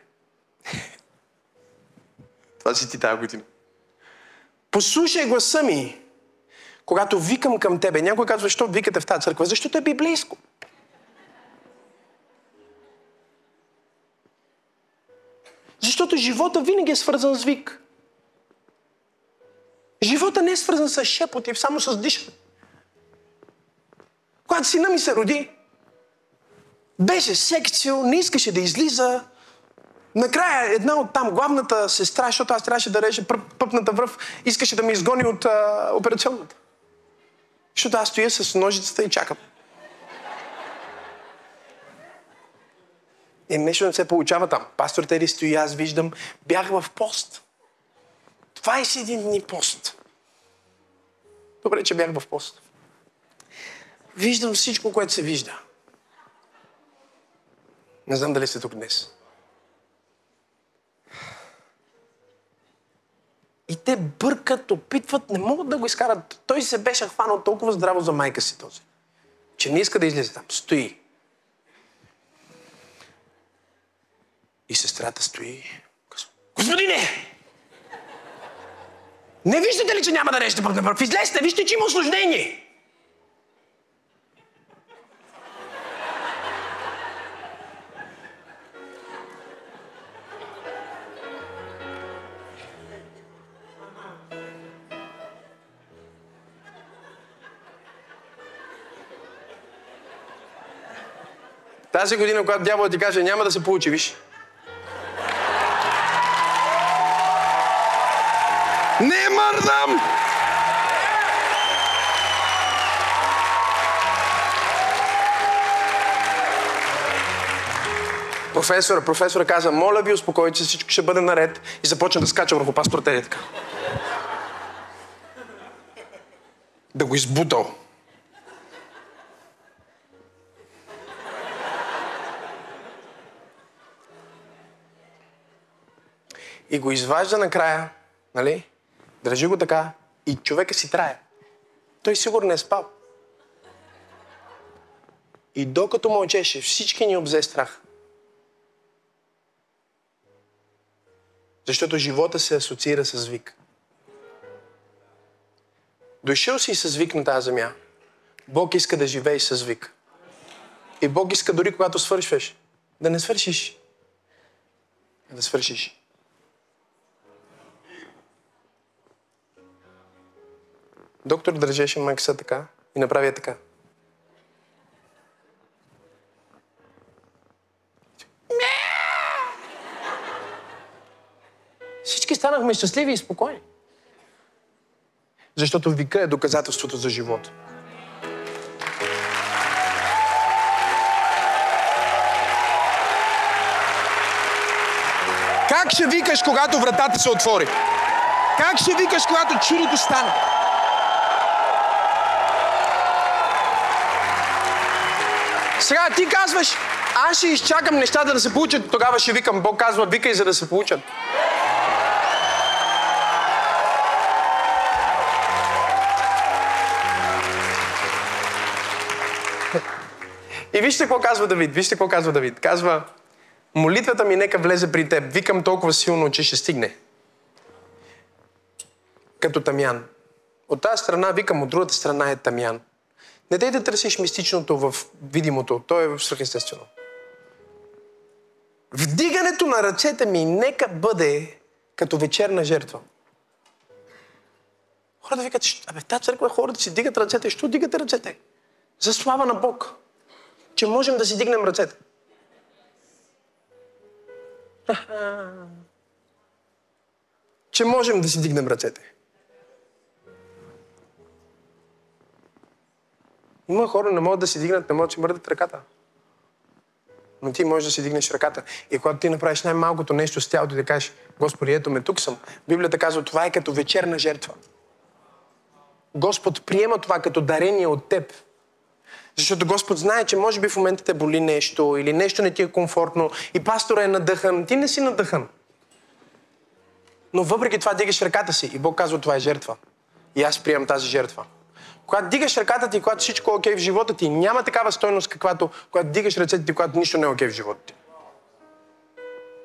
[laughs] Това си ти тази година. Послушай гласа ми, когато викам към Тебе. Някой казва, защо викате в тази църква? Защото е библейско. Защото живота винаги е свързан с вик. Живота не е свързан с шепот и само с дишане. Когато сина ми се роди, беше секцио, не искаше да излиза, Накрая една от там, главната сестра, защото аз трябваше да реже пъпната връв, искаше да ме изгони от а, операционната. Защото аз стоя с ножицата и чакам. И нещо не се получава там. Пастор Тери стои, аз виждам, бях в пост. 21 дни пост. Добре, че бях в пост. Виждам всичко, което се вижда. Не знам дали сте тук днес. И те бъркат, опитват, не могат да го изкарат. Той се беше хванал толкова здраво за майка си този, че не иска да излезе там. Стои. И сестрата стои. Господине! Не виждате ли, че няма да режете пък Излезте, вижте, че има осложнение. Тази година, когато дяволът ти каже, няма да се получи, виж. Не мърдам! Професора, професора каза, моля ви, успокойте се, всичко ще бъде наред и започна да скача върху пастор Теди така. Да го избутал. И го изважда накрая, нали? Държи го така и човека си трае. Той сигурно е спал. И докато мълчеше, всички ни обзе страх. Защото живота се асоциира с вик. Дошъл си с вик на тази земя. Бог иска да живееш с вик. И Бог иска дори когато свършваш, да не свършиш. Да свършиш. Доктор държеше майка така и направи така. Всички станахме щастливи и спокойни. Защото вика е доказателството за живота. Как ще викаш, когато вратата се отвори? Как ще викаш, когато чудото стане? Сега ти казваш, аз ще изчакам нещата да се получат, тогава ще викам. Бог казва, викай за да се получат. И вижте какво казва Давид. Вижте какво казва Давид. Казва, молитвата ми нека влезе при теб. Викам толкова силно, че ще стигне. Като тамян. От тази страна викам, от другата страна е тамян. Не дай да търсиш мистичното в видимото. То е свръхестествено. Вдигането на ръцете ми нека бъде като вечерна жертва. Хората викат, абе, тази църква хората си дигат ръцете. Що дигате ръцете? За слава на Бог. Че можем да си дигнем ръцете. Че можем да си дигнем ръцете. Има хора, не могат да си дигнат, не могат да си мърдат ръката. Но ти можеш да си дигнеш ръката. И когато ти направиш най-малкото нещо с тялото и да кажеш, Господи, ето ме, тук съм. Библията казва, това е като вечерна жертва. Господ приема това като дарение от теб. Защото Господ знае, че може би в момента те боли нещо или нещо не ти е комфортно и пастора е надъхан. Ти не си надъхан. Но въпреки това дигаш ръката си и Бог казва, това е жертва. И аз приемам тази жертва. Когато дигаш ръката ти, когато всичко е окей в живота ти, няма такава стойност, каквато когато дигаш ръцете ти, когато нищо не е окей в живота ти.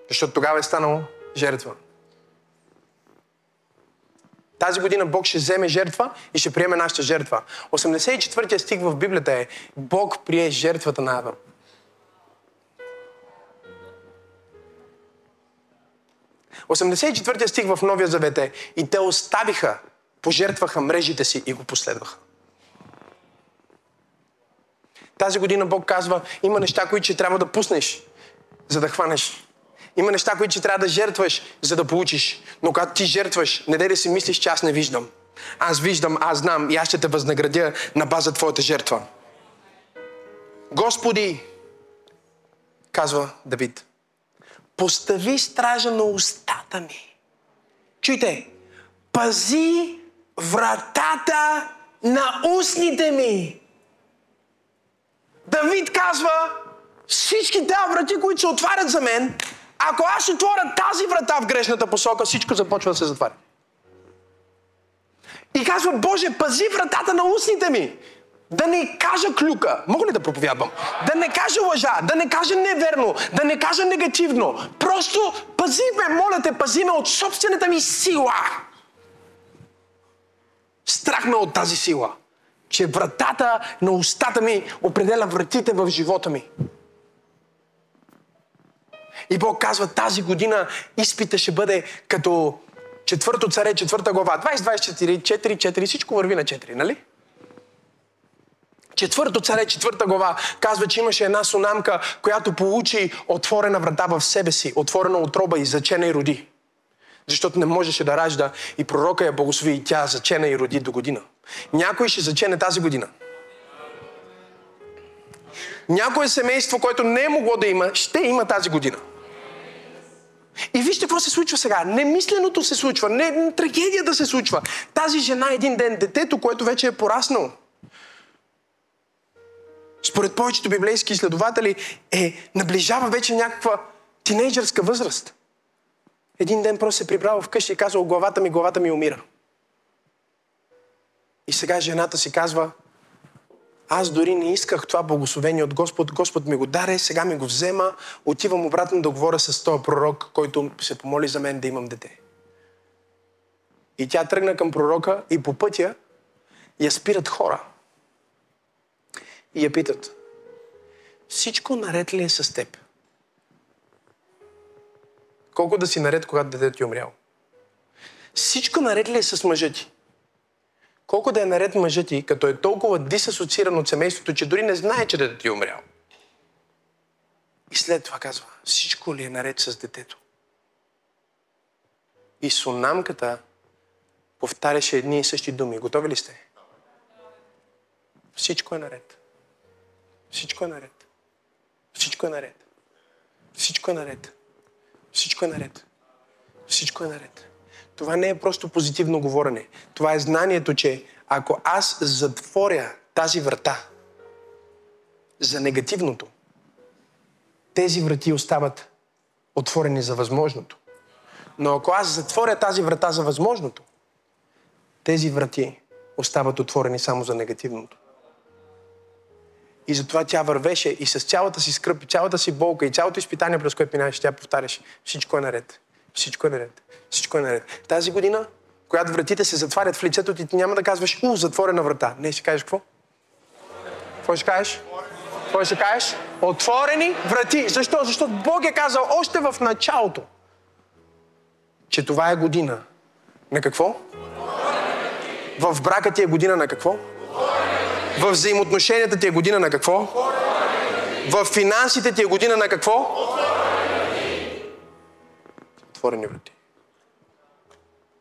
Защото тогава е станало жертва. Тази година Бог ще вземе жертва и ще приеме нашата жертва. 84-я стих в Библията е Бог прие жертвата на Авел. Осемдесет я стих в Новия Завет е и те оставиха, пожертваха мрежите си и го последваха. Тази година Бог казва, има неща, които ще трябва да пуснеш, за да хванеш. Има неща, които ти трябва да жертваш, за да получиш. Но когато ти жертваш, не дай да си мислиш, че аз не виждам. Аз виждам, аз знам и аз ще те възнаградя на база твоята жертва. Господи, казва Давид, постави стража на устата ми. Чуйте, пази вратата на устните ми. Давид казва, всички тези врати, които се отварят за мен, ако аз отворя тази врата в грешната посока, всичко започва да се затваря. И казва, Боже, пази вратата на устните ми. Да не кажа клюка. Мога ли да проповядвам? Да не кажа лъжа, да не кажа неверно, да не кажа негативно. Просто пази ме, моля те, пази ме от собствената ми сила. Страх ме от тази сила. Че вратата на устата ми определя вратите в живота ми. И Бог казва, тази година изпита ще бъде като четвърто царе, четвърта глава. 20, 24, 4, 4, всичко върви на 4, нали? Четвърто царе, четвърта глава, казва, че имаше една сунамка, която получи отворена врата в себе си, отворена отроба и зачена и роди. Защото не можеше да ражда и пророка я благослови и тя зачена и роди до година. Някой ще зачене тази година. Някое семейство, което не е могло да има, ще има тази година. И вижте какво се случва сега. Немисленото се случва, не трагедията се случва. Тази жена един ден, детето, което вече е пораснало, според повечето библейски изследователи, е, наближава вече някаква тинейджърска възраст. Един ден просто се прибрал вкъщи и казал, главата ми, главата ми умира. И сега жената си казва, аз дори не исках това благословение от Господ. Господ ми го даде, сега ми го взема. Отивам обратно да говоря с този пророк, който се помоли за мен да имам дете. И тя тръгна към пророка и по пътя я спират хора. И я питат, всичко наред ли е с теб? Колко да си наред, когато детето ти е умряло? Всичко наред ли е с мъжа ти? Колко да е наред мъжът ти, като е толкова дисасоцииран от семейството, че дори не знае, че детето ти е умрял. И след това казва, всичко ли е наред с детето? И сунамката повтаряше едни и същи думи. Готови ли сте? Всичко е наред. Всичко е наред. Всичко е наред. Всичко е наред. Всичко е наред. Всичко е наред. Това не е просто позитивно говорене. Това е знанието, че ако аз затворя тази врата за негативното, тези врати остават отворени за възможното. Но ако аз затворя тази врата за възможното, тези врати остават отворени само за негативното. И затова тя вървеше и с цялата си скръп, и цялата си болка, и цялото изпитание, през което минаваше, тя повтаряше. Всичко е наред. Всичко е наред. Всичко е наред. Тази година, когато вратите се затварят в лицето ти, ти няма да казваш, у, затворена врата. Не, ще кажеш какво? Какво ще кажеш? Какво ще кажеш? Отворени врати. Защо? Защото Бог е казал още в началото, че това е година. На какво? В брака ти е година на какво? В взаимоотношенията ти е година на какво? В финансите ти е година на какво? Отворени врати.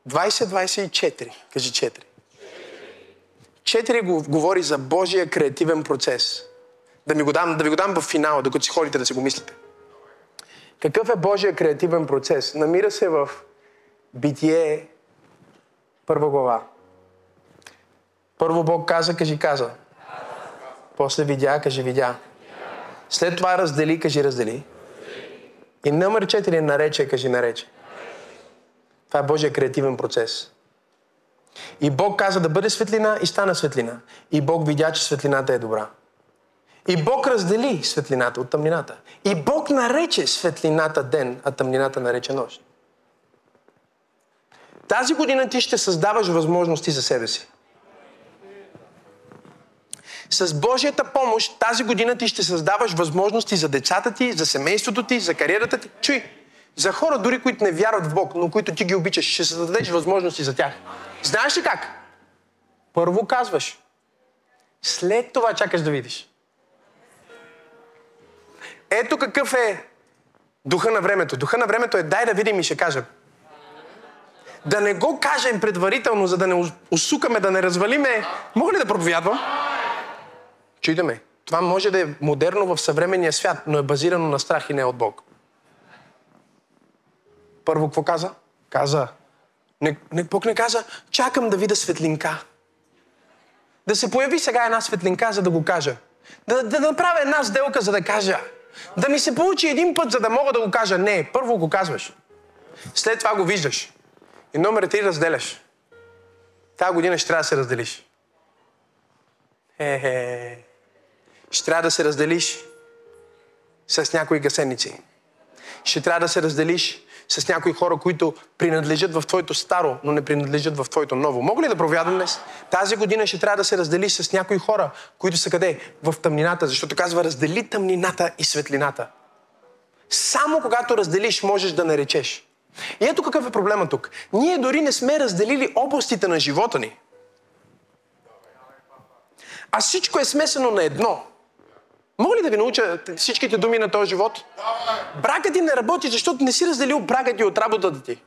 20-24. Кажи 4. 4 го говори за Божия креативен процес. Да, ми го дам, да ви го дам в финала, докато си ходите да си го мислите. Какъв е Божия креативен процес? Намира се в Битие, първа глава. Първо Бог каза, кажи каза. После видя, кажи видя. След това раздели, кажи раздели. И номер 4 нарече, кажи нарече. Това е Божия креативен процес. И Бог каза да бъде светлина и стана светлина. И Бог видя, че светлината е добра. И Бог раздели светлината от тъмнината. И Бог нарече светлината ден, а тъмнината нарече нощ. Тази година ти ще създаваш възможности за себе си. С Божията помощ тази година ти ще създаваш възможности за децата ти, за семейството ти, за кариерата ти. Чуй, за хора дори, които не вярват в Бог, но които ти ги обичаш, ще създадеш възможности за тях. Знаеш ли как? Първо казваш. След това чакаш да видиш. Ето какъв е Духа на времето. Духа на времето е дай да видим и ще кажем. Да не го кажем предварително, за да не усукаме, да не развалиме. Мога ли да проповядвам? Чуйте ме. Това може да е модерно в съвременния свят, но е базирано на страх и не от Бог. Първо, какво каза? Каза. Не, не, Бог не каза, чакам да видя светлинка. Да се появи сега една светлинка, за да го кажа. Да, да направя една сделка, за да кажа. Да ми се получи един път, за да мога да го кажа. Не, първо го казваш. След това го виждаш. И номер три разделяш. Тая година ще трябва да се разделиш. Е-е. Ще трябва да се разделиш с някои гасеници. Ще трябва да се разделиш с някои хора, които принадлежат в твоето старо, но не принадлежат в твоето ново. Мога ли да провядам днес? Тази година ще трябва да се разделиш с някои хора, които са къде? В тъмнината, защото казва раздели тъмнината и светлината. Само когато разделиш, можеш да наречеш. И ето какъв е проблема тук. Ние дори не сме разделили областите на живота ни. А всичко е смесено на едно. Мога ли да ви науча всичките думи на този живот? Бракът ти не работи, защото не си разделил бракът ти от работата ти.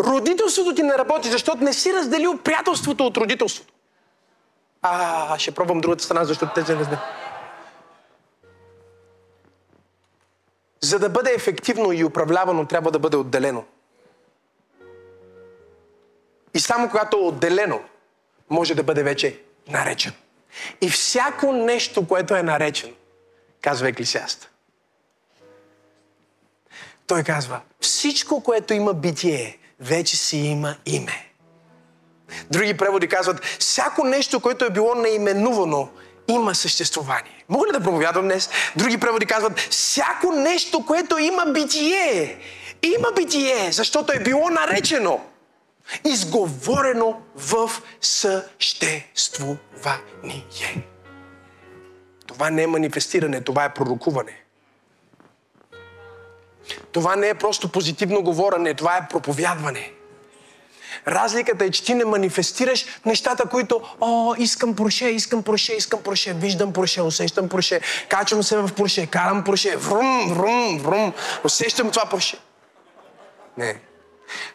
Родителството ти не работи, защото не си разделил приятелството от родителството. А, ще пробвам другата страна, защото те се разделят. За да бъде ефективно и управлявано, трябва да бъде отделено. И само когато е отделено, може да бъде вече наречен. И всяко нещо, което е наречено, казва Еклисиаст. Той казва, всичко, което има битие, вече си има име. Други преводи казват, всяко нещо, което е било наименувано, има съществуване. Мога ли да проповядвам днес? Други преводи казват, всяко нещо, което има битие, има битие, защото е било наречено изговорено в съществувание. Това не е манифестиране, това е пророкуване. Това не е просто позитивно говорене, това е проповядване. Разликата е, че ти не манифестираш нещата, които, о, искам проше, искам проше, искам проше, виждам проше, усещам проше, качвам се в проше, карам проше, врум, врум, врум, усещам това проше. Не.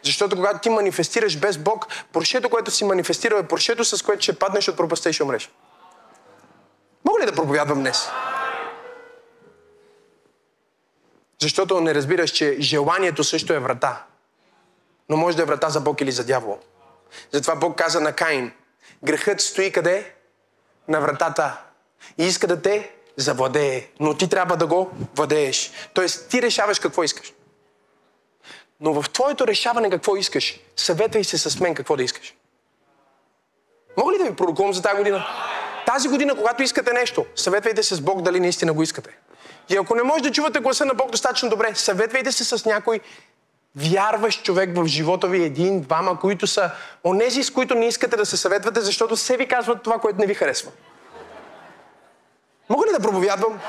Защото когато ти манифестираш без Бог, прошето, което си манифестирал е прошето, с което ще паднеш от пропаста и ще умреш. Мога ли да проповядвам днес? Защото не разбираш, че желанието също е врата. Но може да е врата за Бог или за дявол. Затова Бог каза на Каин, грехът стои къде? На вратата. И иска да те завладее. Но ти трябва да го владееш. Тоест ти решаваш какво искаш. Но в твоето решаване какво искаш, съветвай се с мен какво да искаш. Мога ли да ви пророкувам за тази година? Тази година, когато искате нещо, съветвайте се с Бог дали наистина го искате. И ако не можете да чувате гласа на Бог достатъчно добре, съветвайте се с някой вярващ човек в живота ви, един, двама, които са онези, с които не искате да се съветвате, защото се ви казват това, което не ви харесва. Мога ли да проповядвам?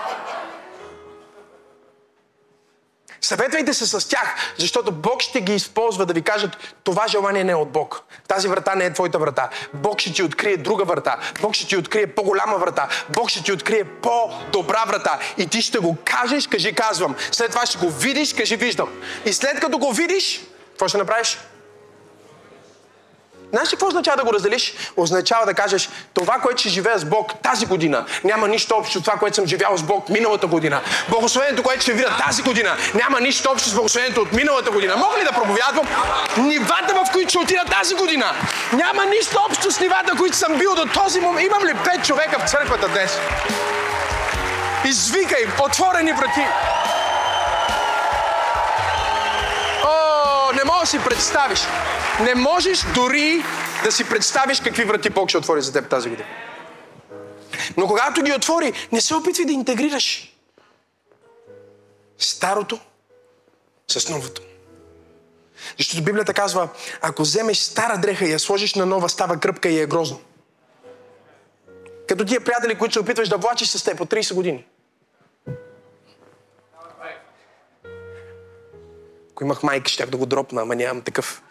Съветвайте се с тях, защото Бог ще ги използва да ви кажат, това желание не е от Бог. Тази врата не е твоята врата. Бог ще ти открие друга врата. Бог ще ти открие по-голяма врата. Бог ще ти открие по-добра врата. И ти ще го кажеш, кажи казвам. След това ще го видиш, кажи виждам. И след като го видиш, какво ще направиш? Знаеш ли какво означава да го разделиш? Означава да кажеш, това, което ще живея с Бог тази година, няма нищо общо с това, което съм живял с Бог миналата година. Благословението, което ще видя тази година, няма нищо общо с благословението от миналата година. Мога ли да проповядвам? Нивата, в които ще отида тази година, няма нищо общо с нивата, които съм бил до този момент. Имам ли пет човека в църквата днес? Извикай, отворени врати. О, не мога да си представиш. Не можеш дори да си представиш какви врати Бог ще отвори за теб тази година. Но когато ги отвори, не се опитвай да интегрираш старото с новото. Защото Библията казва, ако вземеш стара дреха и я сложиш на нова, става кръпка и е грозно. Като тия приятели, които се опитваш да влачиш с теб по 30 години. Ако имах майка, щях да го дропна, ама нямам такъв.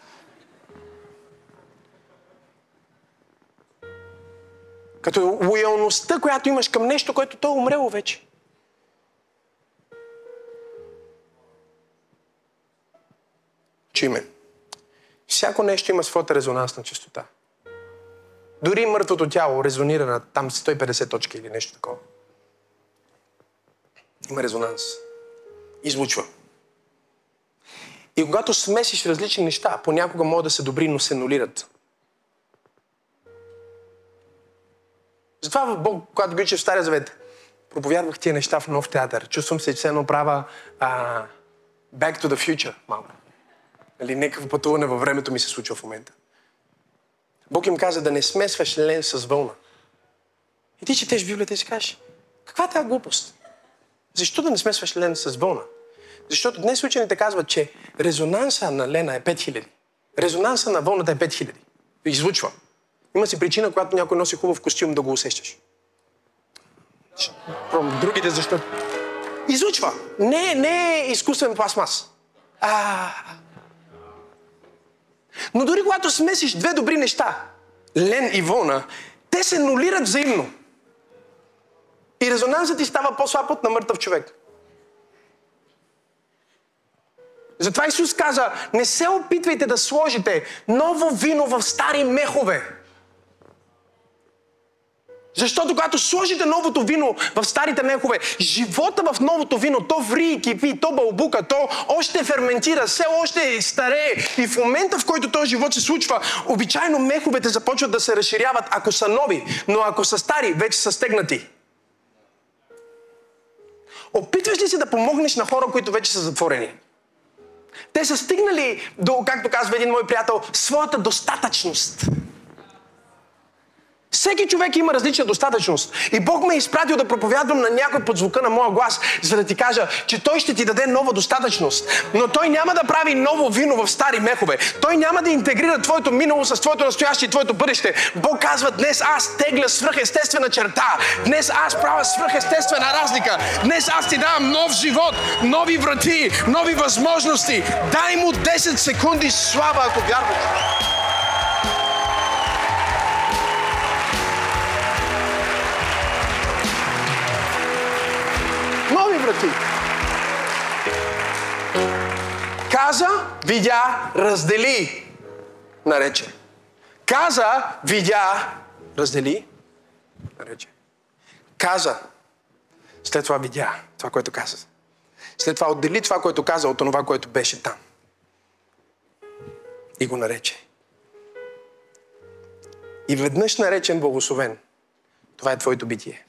Като лоялността, която имаш към нещо, което то е умрело вече. Чуй ме. Всяко нещо има своята резонансна частота. Дори мъртвото тяло резонира на там 150 точки или нещо такова. Има резонанс. Излучва. И когато смесиш различни неща, понякога могат да са добри, но се нулират. Затова в Бог, когато ги в Стария Завет, проповядвах тия неща в нов театър. Чувствам се, че се едно права а, back to the future малко. Нали, някакво пътуване във времето ми се случва в момента. Бог им каза да не смесваш лен с вълна. И ти четеш Библията и си кажеш, каква е тази глупост? Защо да не смесваш лен с вълна? Защото днес учените казват, че резонанса на лена е 5000. Резонанса на вълната е 5000. Излучва. Има си причина, когато някой носи хубав костюм, да го усещаш. Другите защо? Излучва. Не, не е изкуствен пластмас. А, но дори когато смесиш две добри неща, лен и вълна, те се нулират взаимно. И резонансът ти става по-слаб от на мъртъв човек. Затова Исус каза, не се опитвайте да сложите ново вино в стари мехове. Защото когато сложите новото вино в старите мехове, живота в новото вино, то ври и кипи, то бълбука, то още ферментира, все още е старее. И в момента, в който този живот се случва, обичайно меховете започват да се разширяват, ако са нови, но ако са стари, вече са стегнати. Опитваш ли се да помогнеш на хора, които вече са затворени? Те са стигнали до, както казва един мой приятел, своята достатъчност. Всеки човек има различна достатъчност. И Бог ме е изпратил да проповядвам на някой под звука на моя глас, за да ти кажа, че Той ще ти даде нова достатъчност. Но Той няма да прави ново вино в стари мехове. Той няма да интегрира твоето минало с твоето настояще и твоето бъдеще. Бог казва, днес аз тегля свръхестествена черта. Днес аз правя свръхестествена разлика. Днес аз ти давам нов живот, нови врати, нови възможности. Дай му 10 секунди слава, ако вярваш. Врати. Каза, видя, раздели, нарече. Каза, видя, раздели, нарече. Каза, след това видя това, което каза. След това отдели това, което каза от това, което беше там. И го нарече. И веднъж наречен благословен. Това е твоето битие.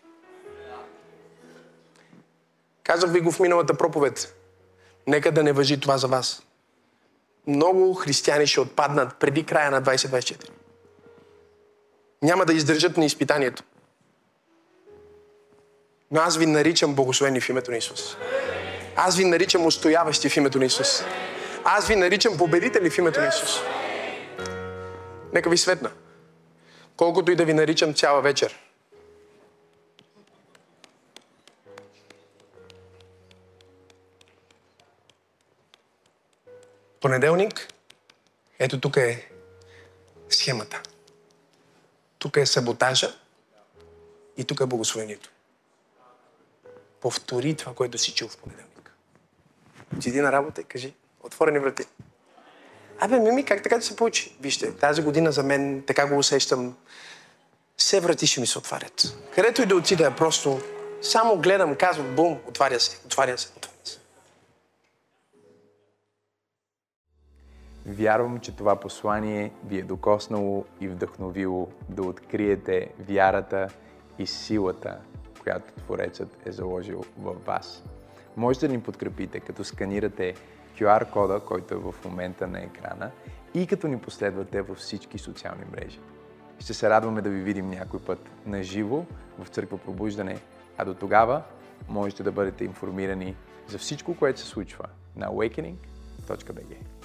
Казах ви го в миналата проповед. Нека да не въжи това за вас. Много християни ще отпаднат преди края на 2024. Няма да издържат на изпитанието. Но аз ви наричам благословени в името на Исус. Аз ви наричам устояващи в името на Исус. Аз ви наричам победители в името на Исус. Нека ви светна. Колкото и да ви наричам цяла вечер, Понеделник, ето тук е схемата. Тук е саботажа и тук е благословението. Повтори това, което си чул в понеделник. Отиди на работа и кажи, отворени врати. Абе, Мими, как така да се получи? Вижте, тази година за мен, така го усещам, все врати ще ми се отварят. Където и да отида, просто само гледам, казвам, бум, отваря се, отваря се, отваря се. Вярвам, че това послание ви е докоснало и вдъхновило да откриете вярата и силата, която Творецът е заложил в вас. Можете да ни подкрепите, като сканирате QR кода, който е в момента на екрана и като ни последвате във всички социални мрежи. Ще се радваме да ви видим някой път на живо в Църква Пробуждане, а до тогава можете да бъдете информирани за всичко, което се случва на awakening.bg.